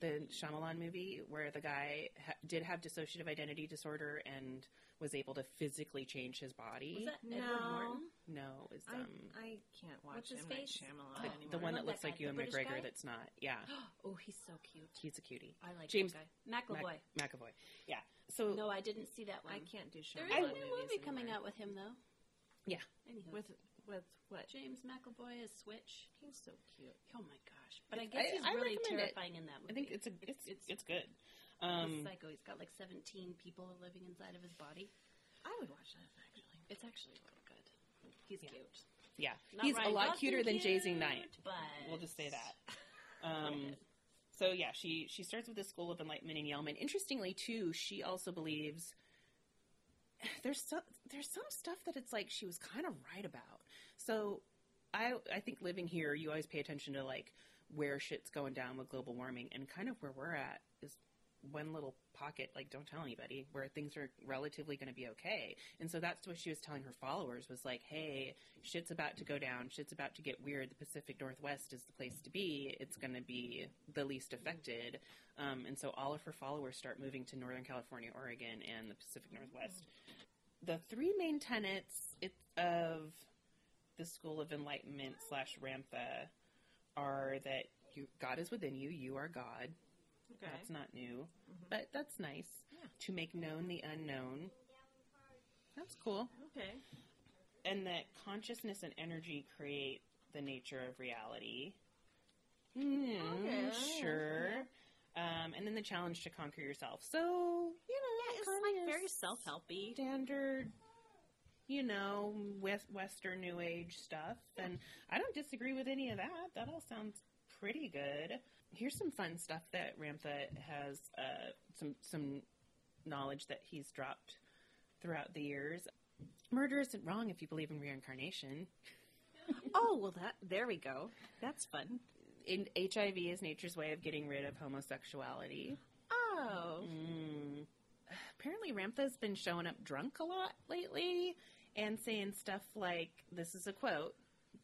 The Shyamalan movie where the guy ha- did have dissociative identity disorder and was able to physically change his body. Was that No. Edward Norton? no, it's I, um I can't watch What's his him face? Shyamalan the, anymore. the one that looks that like guy. Ewan British McGregor. guy? That's not. Yeah, Oh, he's so cute. he's a cutie. I like James- that guy. McAvoy. Mac- McAvoy. Yeah. So no, I didn't see that one. I can't do There Shyamalan is a new movies movie coming anymore. out with him though. Yeah. Anywho. with with what? James McAvoy as Switch. He's so cute. Oh my gosh! But I guess I- he's I really recommend it. terrifying in that movie. I think it's a it's It's- it's, good. He's Um, psycho. He's got like 17 people living inside of his body. I would watch that actually. It's actually really good. He's Yeah. cute. yeah, Not he's a lot cuter than JZ cute, Knight. But We'll just say that. Um, so yeah, she she starts with the School of Enlightenment in Yelman. Interestingly, too, she also believes there's some there's some stuff that it's like she was kind of right about. So I I think living here, you always pay attention to like where shit's going down with global warming, and kind of where we're at is one little pocket, like don't tell anybody, where things are relatively going to be okay. And so that's what she was telling her followers was like, hey, shit's about to go down, shit's about to get weird. The Pacific Northwest is the place to be. It's going to be the least affected. Um, and so all of her followers start moving to Northern California, Oregon, and the Pacific Northwest. The three main tenets of the School of Enlightenment slash Ramtha are that you, God is within you, you are God. Okay. That's not new, but that's nice. Yeah. To make known the unknown. That's cool. Okay. And that consciousness and energy create the nature of reality. Mm, Okay, sure. Um, and then the challenge to conquer yourself. So, you know, Yeah, it's like very self helpy. standard, you know, West, Western New Age stuff. And I don't disagree with any of that. That all sounds pretty good. Here's some fun stuff that Ramtha has, uh, some some knowledge that he's dropped throughout the years. Murder isn't wrong if you believe in reincarnation. Oh well, that there we go. That's fun. In HIV is nature's way of getting rid of homosexuality. Oh, Mm. Apparently, Ramtha's been showing up drunk a lot lately, and saying stuff like, "This is a quote.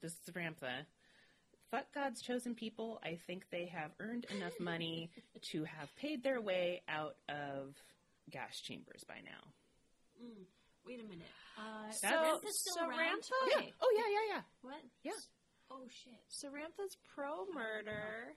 This is Ramtha." Fuck God's chosen people. I think they have earned enough money to have paid their way out of gas chambers by now. Mm, wait a minute. Uh, So- Ramtha's still around? Oh yeah, yeah, yeah. What? Yeah. Oh shit. Sarantha's pro murder,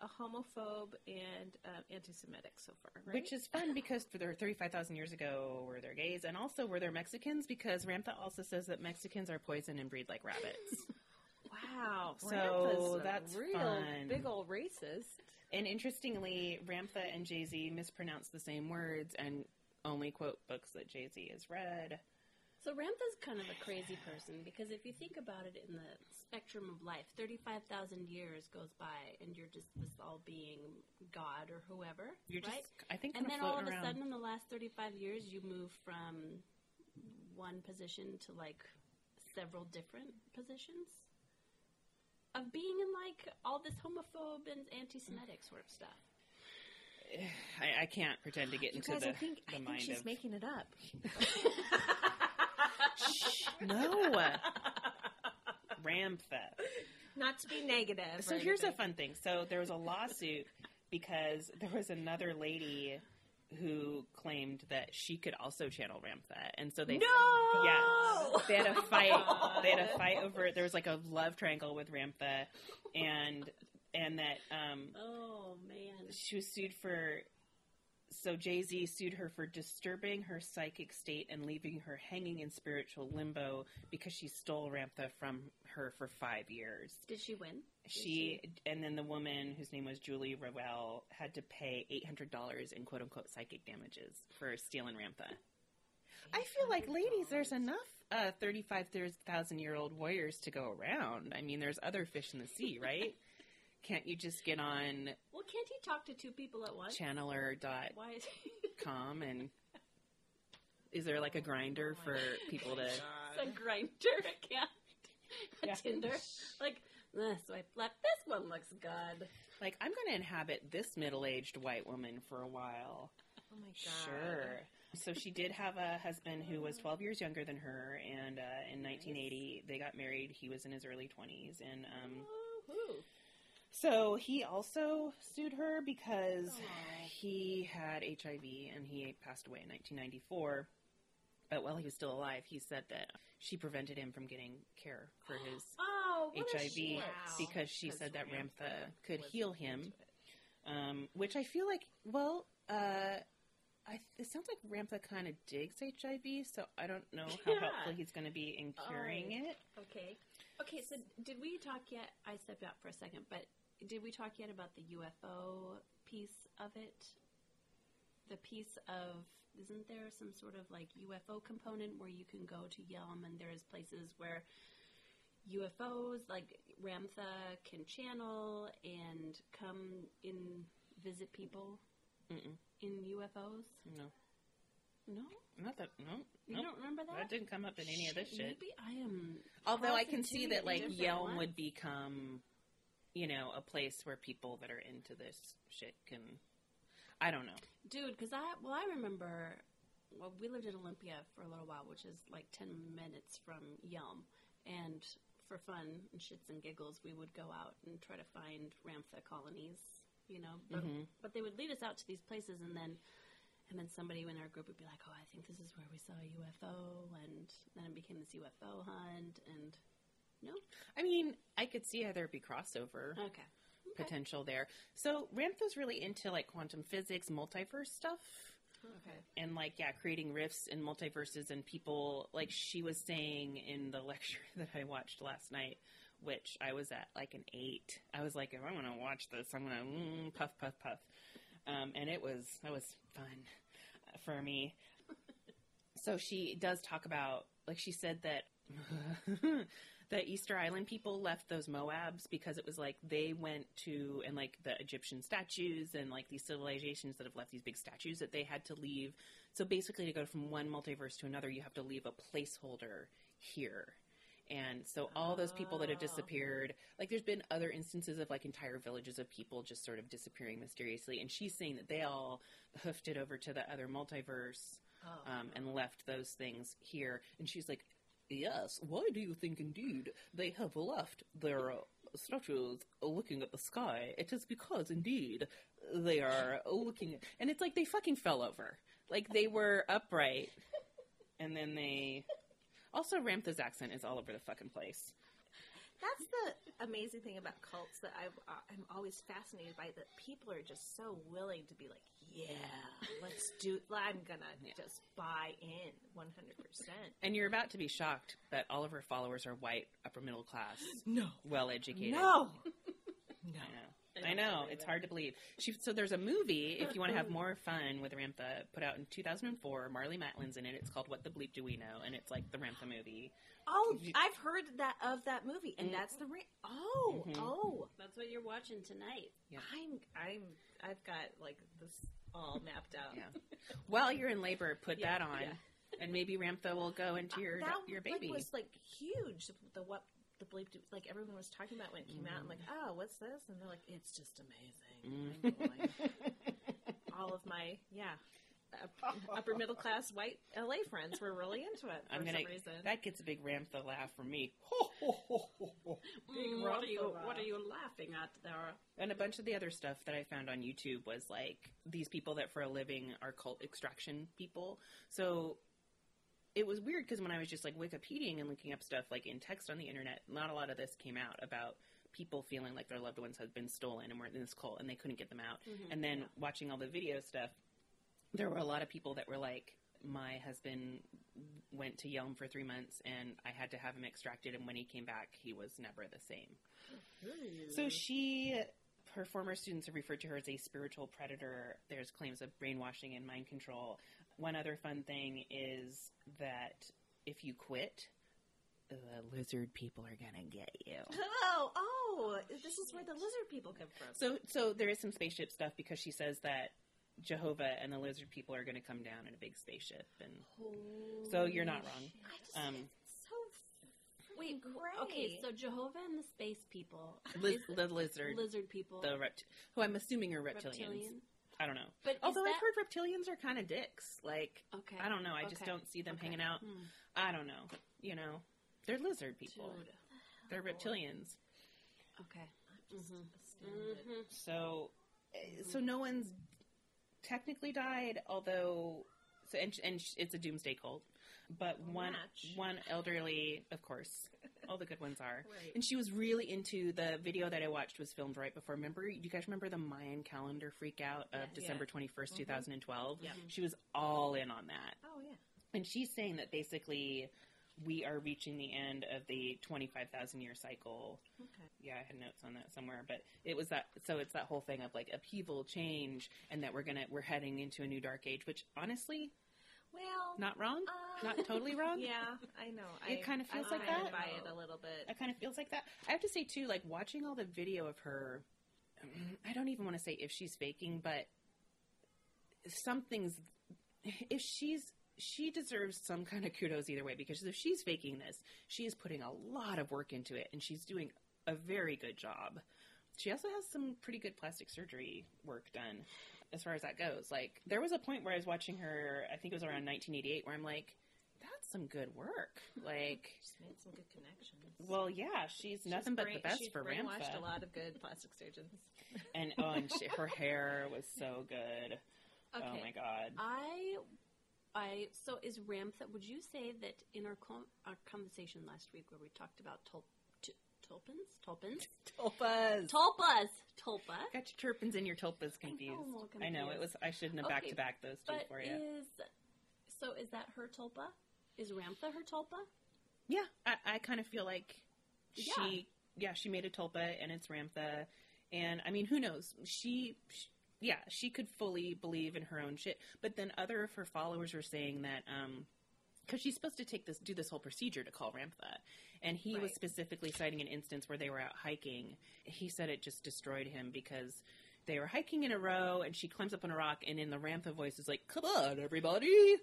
a homophobe, and uh, anti Semitic so far, right? Which is fun because for their 35,000 years ago were they gays and also were they Mexicans because Ramtha also says that Mexicans are poison and breed like rabbits. wow. So that's real fun. big old racist. and interestingly, Ramtha and JZ mispronounce the same words and only quote books that JZ has read. So Ramtha's kind of a crazy person because if you think about it in the spectrum of life, 35,000 years goes by and you're just this all being God or whoever, You're just. I think, And then all of floating a sudden in the last 35 years you move from one position to like several different positions of being in like all this homophobe and anti-Semitic sort of stuff. I, I can't pretend to get You into guys, the, I think, the I think mind she's of. making it up. Shh, no, Ramtha. Not to be negative. So or here's a fun thing. So there was a lawsuit because there was another lady who claimed that she could also channel Ramtha, and so they No! yeah they had a fight. They had a fight over. There was like a love triangle with Ramtha, and and that um Oh man. she was sued for. So JZ sued her for disturbing her psychic state and leaving her hanging in spiritual limbo because she stole Ramtha from her for five years Did she win? She and then the woman whose name was Julie Rowell had to pay eight hundred dollars in quote unquote psychic damages for stealing Ramtha. I feel like, ladies, there's enough uh, 35,000 year old warriors to go around. I mean, there's other fish in the sea, right? Can't you just get on Well, can't he talk to two people at once? channeler.com Why is and is there like a Grindr for people to. it's a Grindr account? A Yeah. Tinder? Like, uh, I left. This one looks good. Like, I'm going to inhabit this middle aged white woman for a while. Oh my god. Sure. So she did have a husband who was 12 years younger than her, and uh, in 1980 they got married. He was in his early 20s, and um, Woohoo. so he also sued her because Aw. he had HIV and he passed away in 1994. But while he was still alive, he said that she prevented him from getting care for his Oh, HIV because she said that Ramtha Ramtha could heal him. um, which I feel like, well, uh, I, it sounds like Ramtha kind of digs HIV, so I don't know how Yeah. helpful he's going to be in curing Oh. it. Okay. Okay, so did we talk yet? I stepped out for a second, but did we talk yet about the UFO piece of it? The piece of isn't there some sort of like UFO component where you can go to Yelm and there's places where UFOs like Ramtha can channel and come in visit people Mm-mm. in UFOs? No, No, not that. No, you nope. don't remember that? that didn't come up in any of this shit. Maybe I am. Although I can see that like Yelm lines. would become, you know, a place where people that are into this shit can. I don't know. Dude, because I well, I remember. Well, we lived in Olympia for a little while, which is like ten minutes from Yelm, and for fun and shits and giggles, we would go out and try to find Ramtha colonies. You know, but, Mhm. but they would lead us out to these places, and then and then somebody in our group would be like, "Oh, I think this is where we saw a UFO," and then it became this UFO hunt. And no, I mean, I could see how there'd be crossover. okay, okay. potential there. So Ramtha's really into like quantum physics, multiverse stuff, okay. and like yeah, creating rifts and multiverses and people. Like she was saying in the lecture that I watched last night, which I was at like an eight. I was like, if I'm gonna watch this, I'm gonna mm, puff, puff, puff, um, and it was that was fun for me. So she does talk about like she said that the Easter Island people left those Moabs because it was like they went to and like the Egyptian statues and like these civilizations that have left these big statues that they had to leave. So basically, to go from one multiverse to another, you have to leave a placeholder here. And so all those people that have Oh. disappeared, like there's been other instances of like entire villages of people just sort of disappearing mysteriously. And she's saying that they all hoofed it over to the other multiverse Oh. um, and left those things here. And she's like, Yes, why do you think indeed they have left their uh, statues looking at the sky? It is because indeed they are looking and it's like they fucking fell over. Like they were upright and then they also Ramtha's accent is all over the fucking place. That's the amazing thing about cults that I, uh, I'm always fascinated by. That people are just so willing to be like, yeah, let's do. I'm gonna just buy in 100. percent And you're about to be shocked that all of her followers are white, upper middle class, No, well educated. no, no. I know. I know. It's hard to believe. She so there's a movie if you want to have more fun with Ramtha put out in 2004. Marlee Matlin's in it. It's called What the Bleep Do We Know, and it's like the Ramtha movie. Oh, I've heard that of that movie, and that's the re- oh Mhm. oh. That's what you're watching tonight. Yeah. I'm I'm I've got like this all mapped out. Yeah. While you're in labor, put Yeah, that on, yeah. and maybe Ramtha will go into your that your like, baby. was like huge. The what the bleep like everyone was talking about when it came out. I'm like, oh, what's this? And they're like, it's just amazing. Mm. I'm. All of my yeah. Up- Upper middle class white LA friends were really into it for I'm gonna. some reason. That gets a big Ramtha laugh from me. Mm, what are you What are you laughing at there? And a bunch of the other stuff that I found on YouTube was like these people that for a living are cult extraction people. So it was weird because when I was just like Wikipediaing and looking up stuff like in text on the internet, not a lot of this came out about people feeling like their loved ones had been stolen and were in this cult and they couldn't get them out. And then watching all the video stuff, there were a lot of people that were like, my husband went to Yelm for three months and I had to have him extracted, and when he came back, he was never the same. Hmm. So she, her former students have referred to her as a spiritual predator. There's claims of brainwashing and mind control. One other fun thing is that if you quit, the lizard people are gonna get you. Oh, oh, this is where the lizard people come from. So, so there is some spaceship stuff because she says that Jehovah and the lizard people are going to come down in a big spaceship, and so you're not wrong. I just Um, it's so Wait, great. okay, so Jehovah and the space people, Liz, the lizard, lizard people, the rept, who I'm assuming are reptilians. reptilian. I don't know. But Although that, I've heard reptilians are kind of dicks. Like okay, I don't know. I just okay, don't see them okay. hanging out. Hmm. I don't know. You know, they're lizard people. Dude. They're reptilians. Okay. just Mhm. astounded. Mhm. So, eh, so no one's technically died. Although, so and, and it's a doomsday cult. But one match. one elderly, of course, all the good ones are. Right. And she was really into the video that I watched was filmed right before. Remember, you guys remember the Mayan calendar freak out of Yes. December twenty first, mm-hmm. two thousand and twelve? Yeah. She was all in on that. Oh yeah. And she's saying that basically we are reaching the end of the 25,000 year cycle. Okay. Yeah, I had notes on that somewhere, but it was that so it's that whole thing of like upheaval, change and that we're going to we're heading into a new dark age, which honestly, Well, not wrong, uh, not totally wrong. Yeah, I know. It I, kinda feels I like kinda that. Buy it a little bit. It kind of feels like that. I have to say too, like watching all the video of her, I don't even want to say if she's faking, but something's if she's she deserves some kind of kudos either way because if she's faking this, she is putting a lot of work into it and she's doing a very good job. She also has some pretty good plastic surgery work done as far as that goes. Like there was a point where I was watching her, I think it was around 1988 where I'm like that's some good work. Like She's made some good connections. well, yeah, she's nothing but the best she's for brainwashed Ramtha. a lot of good plastic surgeons. And oh, and she, her hair was so good. Oh okay. Oh my god. I, I. So is Ramtha? Would you say that in our com- our conversation last week where we talked about tol- t- tulpans, tulpans, Tulpas. tulpas, tulpa, Got your turpins and your tulpas confused. I'm all I know it was. I shouldn't have back to back those two but for you. is so is that her tulpa? Is Ramtha her tulpa? yeah, I, I kind of feel like Yeah. she. Yeah, she made a tulpa, and it's Ramtha. And I mean, who knows? She, sh yeah, she could fully believe in her own shit. But then other of her followers were saying that. um because she's supposed to take this, do this whole procedure to call Ramtha, and he was specifically citing an instance where they were out hiking. He said it just destroyed him because they were hiking in a row, and she climbs up on a rock, and in the Ramtha voice is like, "Come on, everybody!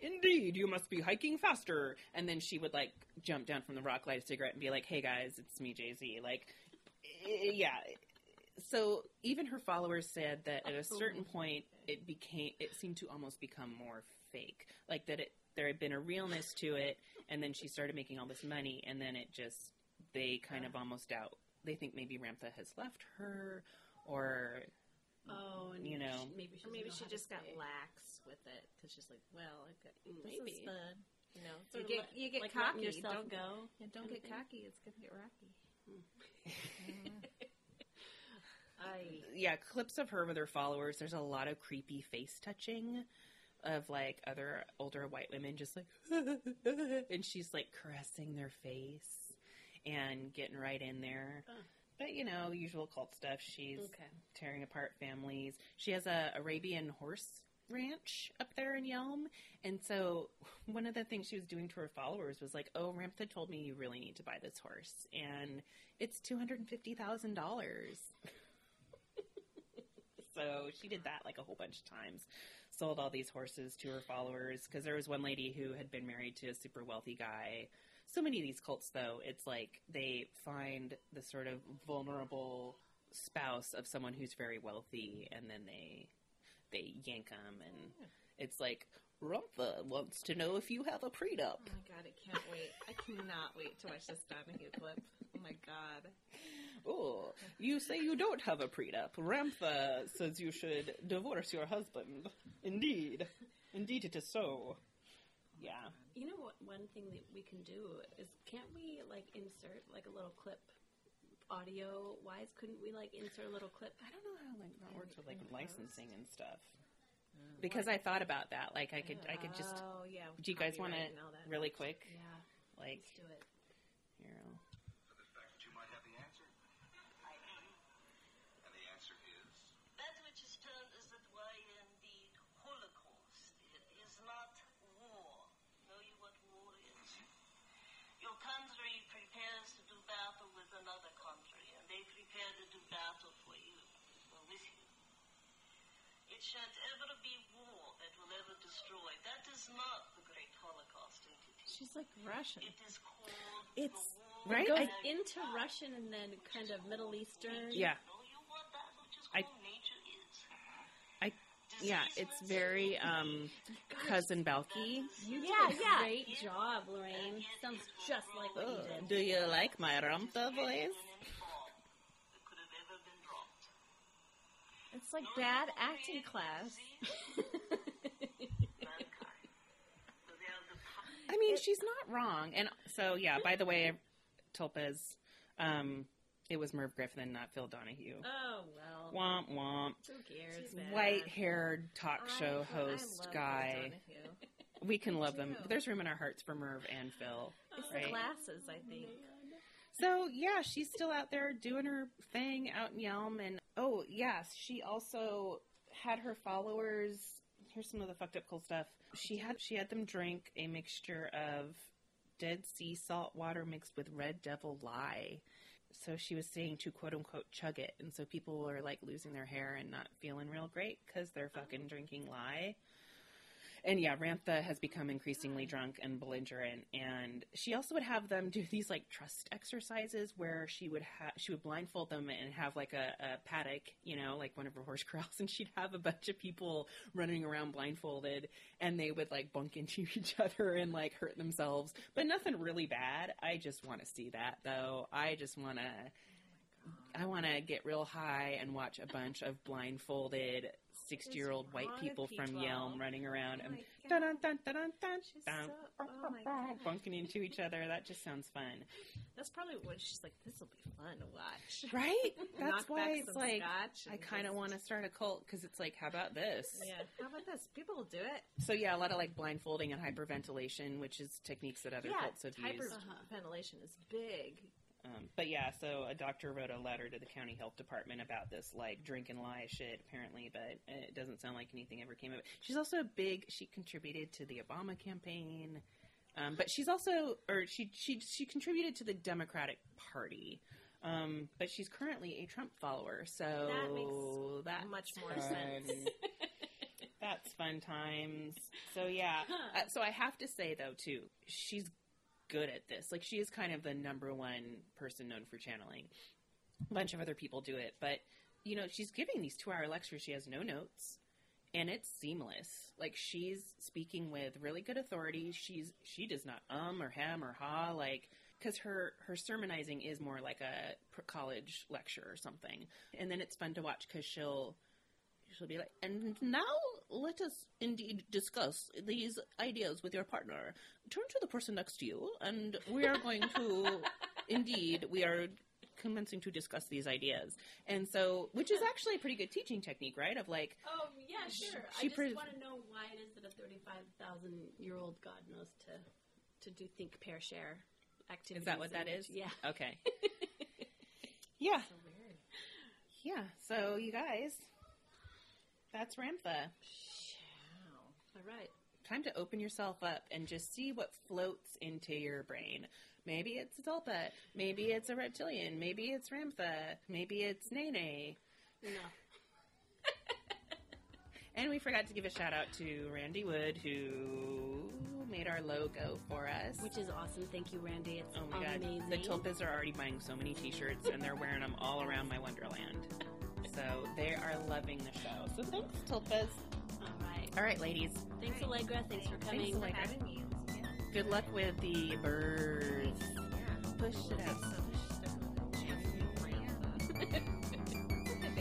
Indeed, you must be hiking faster." And then she would like jump down from the rock, light a cigarette, and be like, "Hey guys, it's me, JZ." Like, eh, yeah. So even her followers said that at a certain point, it became, it seemed to almost become more fake, like that it there had been a realness to it, and then she started making all this money, and then it just they kind of almost doubt. They think maybe Ramtha has left her, or Oh, and You know. she- maybe she maybe doesn't she know how to just got say. lax with it because she's like, well, I've got, mm, this Maybe. is the, you know, Sort you get, let- you get like cocky. yourself don't go. Yeah, don't get thing. cocky. It's gonna get rocky. Hmm. I yeah, clips of her with her followers. There's a lot of creepy face touching of like other older white women, just like, and she's like caressing their face and getting right in there. Oh. But you know, usual cult stuff. She's okay. tearing apart families. She has a Arabian horse ranch up there in Yelm, and so one of the things she was doing to her followers was like, "Oh, Ramtha told me you really need to buy this horse, and it's two hundred and fifty thousand dollars." so she did that like a whole bunch of times. Sold all these horses to her followers because there was one lady who had been married to a super wealthy guy. So many of these cults, though, it's like they find the sort of vulnerable spouse of someone who's very wealthy, and then they they yank them, and it's like Ramtha wants to know if you have a prenup. Oh my god, I can't wait. I cannot wait to watch this Donahue clip. Oh my god. Oh, you say you don't have a prenup. Ramtha says you should divorce your husband. Indeed, indeed, it is so. Yeah. Oh you know what? One thing that we can do is, can't we like insert like a little clip, audio wise? Couldn't we like insert a little clip? I don't know how like that works with like licensing and stuff. Because I thought about that. Like I could, I could just Oh yeah. Do you guys want to copyright and really quick, Yeah, like, let's do it. here, I'll- for the fact that you might have the answer? And the answer is? That which is termed as the Dwayan the Holocaust is not war. Know you what war is? Your country prepares to do battle with another country, and they prepare to do battle for you, or with you. It shan't ever be war that will ever destroy. That is not the great Holocaust entity. She's like Russian. It is called It's- the war right? Goes I- into Russian and then kind of Middle Eastern. yeah, Know what that which is I- nature is? I, yeah, it's very um, cousin Balki. You did Yeah, a yeah. great job, Lorraine. Sounds just like what you did. Do you like my Ramtha voice? Any bomb that could have ever been dropped. It's like bad acting class. Mankind. So they are the power. I mean, she's not wrong. And so, yeah. By the way, Tulpas, um, it was Merv Griffin, not Phil Donahue. Oh well. Womp womp. Who cares? White-haired talk show I- I host love guy. Donahue. We can love them. There's room in our hearts for Merv and Phil. It's Right. the glasses, I think. So yeah, she's still out there doing her thing out in Yelm, and oh yes, she also had her followers. Here's some of the fucked up cool stuff. She had she had them drink a mixture of dead sea salt water mixed with red devil lye. So she was saying to quote unquote chug it, and so people were like losing their hair and not feeling real great because they're oh. fucking drinking lye. And yeah, Ramtha has become increasingly drunk and belligerent, and she also would have them do these like trust exercises where she would have she would blindfold them and have like a, a paddock, you know, like one of her horse corrals, and she'd have a bunch of people running around blindfolded, and they would like bunk into each other and like hurt themselves, but nothing really bad. I just want to see that though. I just want to. I want to get real high and watch a bunch of blindfolded sixty-year-old white wrong with people from? Yelm running oh around Oh and my dun God. dun dun dun dun dun, so- oh bunking into each other. That just sounds fun, That's probably what she's like. This will be fun to watch. right? That's why it's like I kind of want to start a cult because it's like, how about this? Yeah. How about this? People will do it. So yeah, a lot of like blindfolding and hyperventilation, which is techniques that other yeah. cults have used. Hyperventilation is big. Um, but yeah, so a doctor wrote a letter to the county health department about this like drink and lie shit apparently, but it doesn't sound like anything ever came of it. She's also a big. She contributed to the Obama campaign, um, but she's also or she she she contributed to the Democratic Party. Um, but she's currently a Trump follower, so That makes that's much more fun. sense. that's fun times. So yeah, uh, so I have to say though too, she's good at this. Like she is kind of the number one person known for channeling. A bunch of other people do it, but you know, she's giving these two hour lectures. She has no notes. and it's seamless. Like she's speaking with really good authority. She's she does not um or hem or ha like because her her sermonizing is more like a college lecture or something. And then it's fun to watch because she'll she'll be like, and now let us indeed discuss these ideas with your partner. Turn to the person next to you, and we are going to indeed we are commencing to discuss these ideas. And so, which is actually a pretty good teaching technique, right? Of like, Oh yeah, sure. she I just want to know why it is that a thirty-five thousand year old god knows to to do think, pair, share activities. is that what that is? Yeah. Okay. yeah. Yeah. So you guys, that's Ramtha. All right. time to open yourself up and just see what floats into your brain. Maybe it's Adulpa, maybe it's a reptilian, maybe it's Ramtha, maybe it's Nene. No. And we forgot to give a shout out to Randy Wood who made our logo for us. Which is awesome. Thank you, Randy. It's oh my amazing. god, the Tulpas are already buying so many t-shirts and they're wearing them all around my wonderland. so they are loving the show. So thanks, Tulpas. All right. All right, ladies. Thanks, Allegra. Thanks for coming. Thanks, Allegra. having me. Yeah. Good luck with the birds. Yeah. Push it up.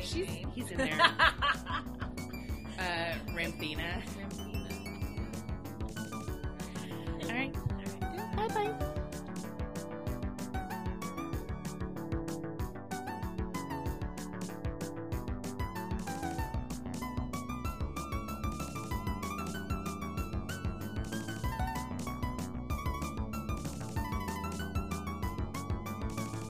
She's, he's in there. uh, Ramthina. All right. All right. Bye bye.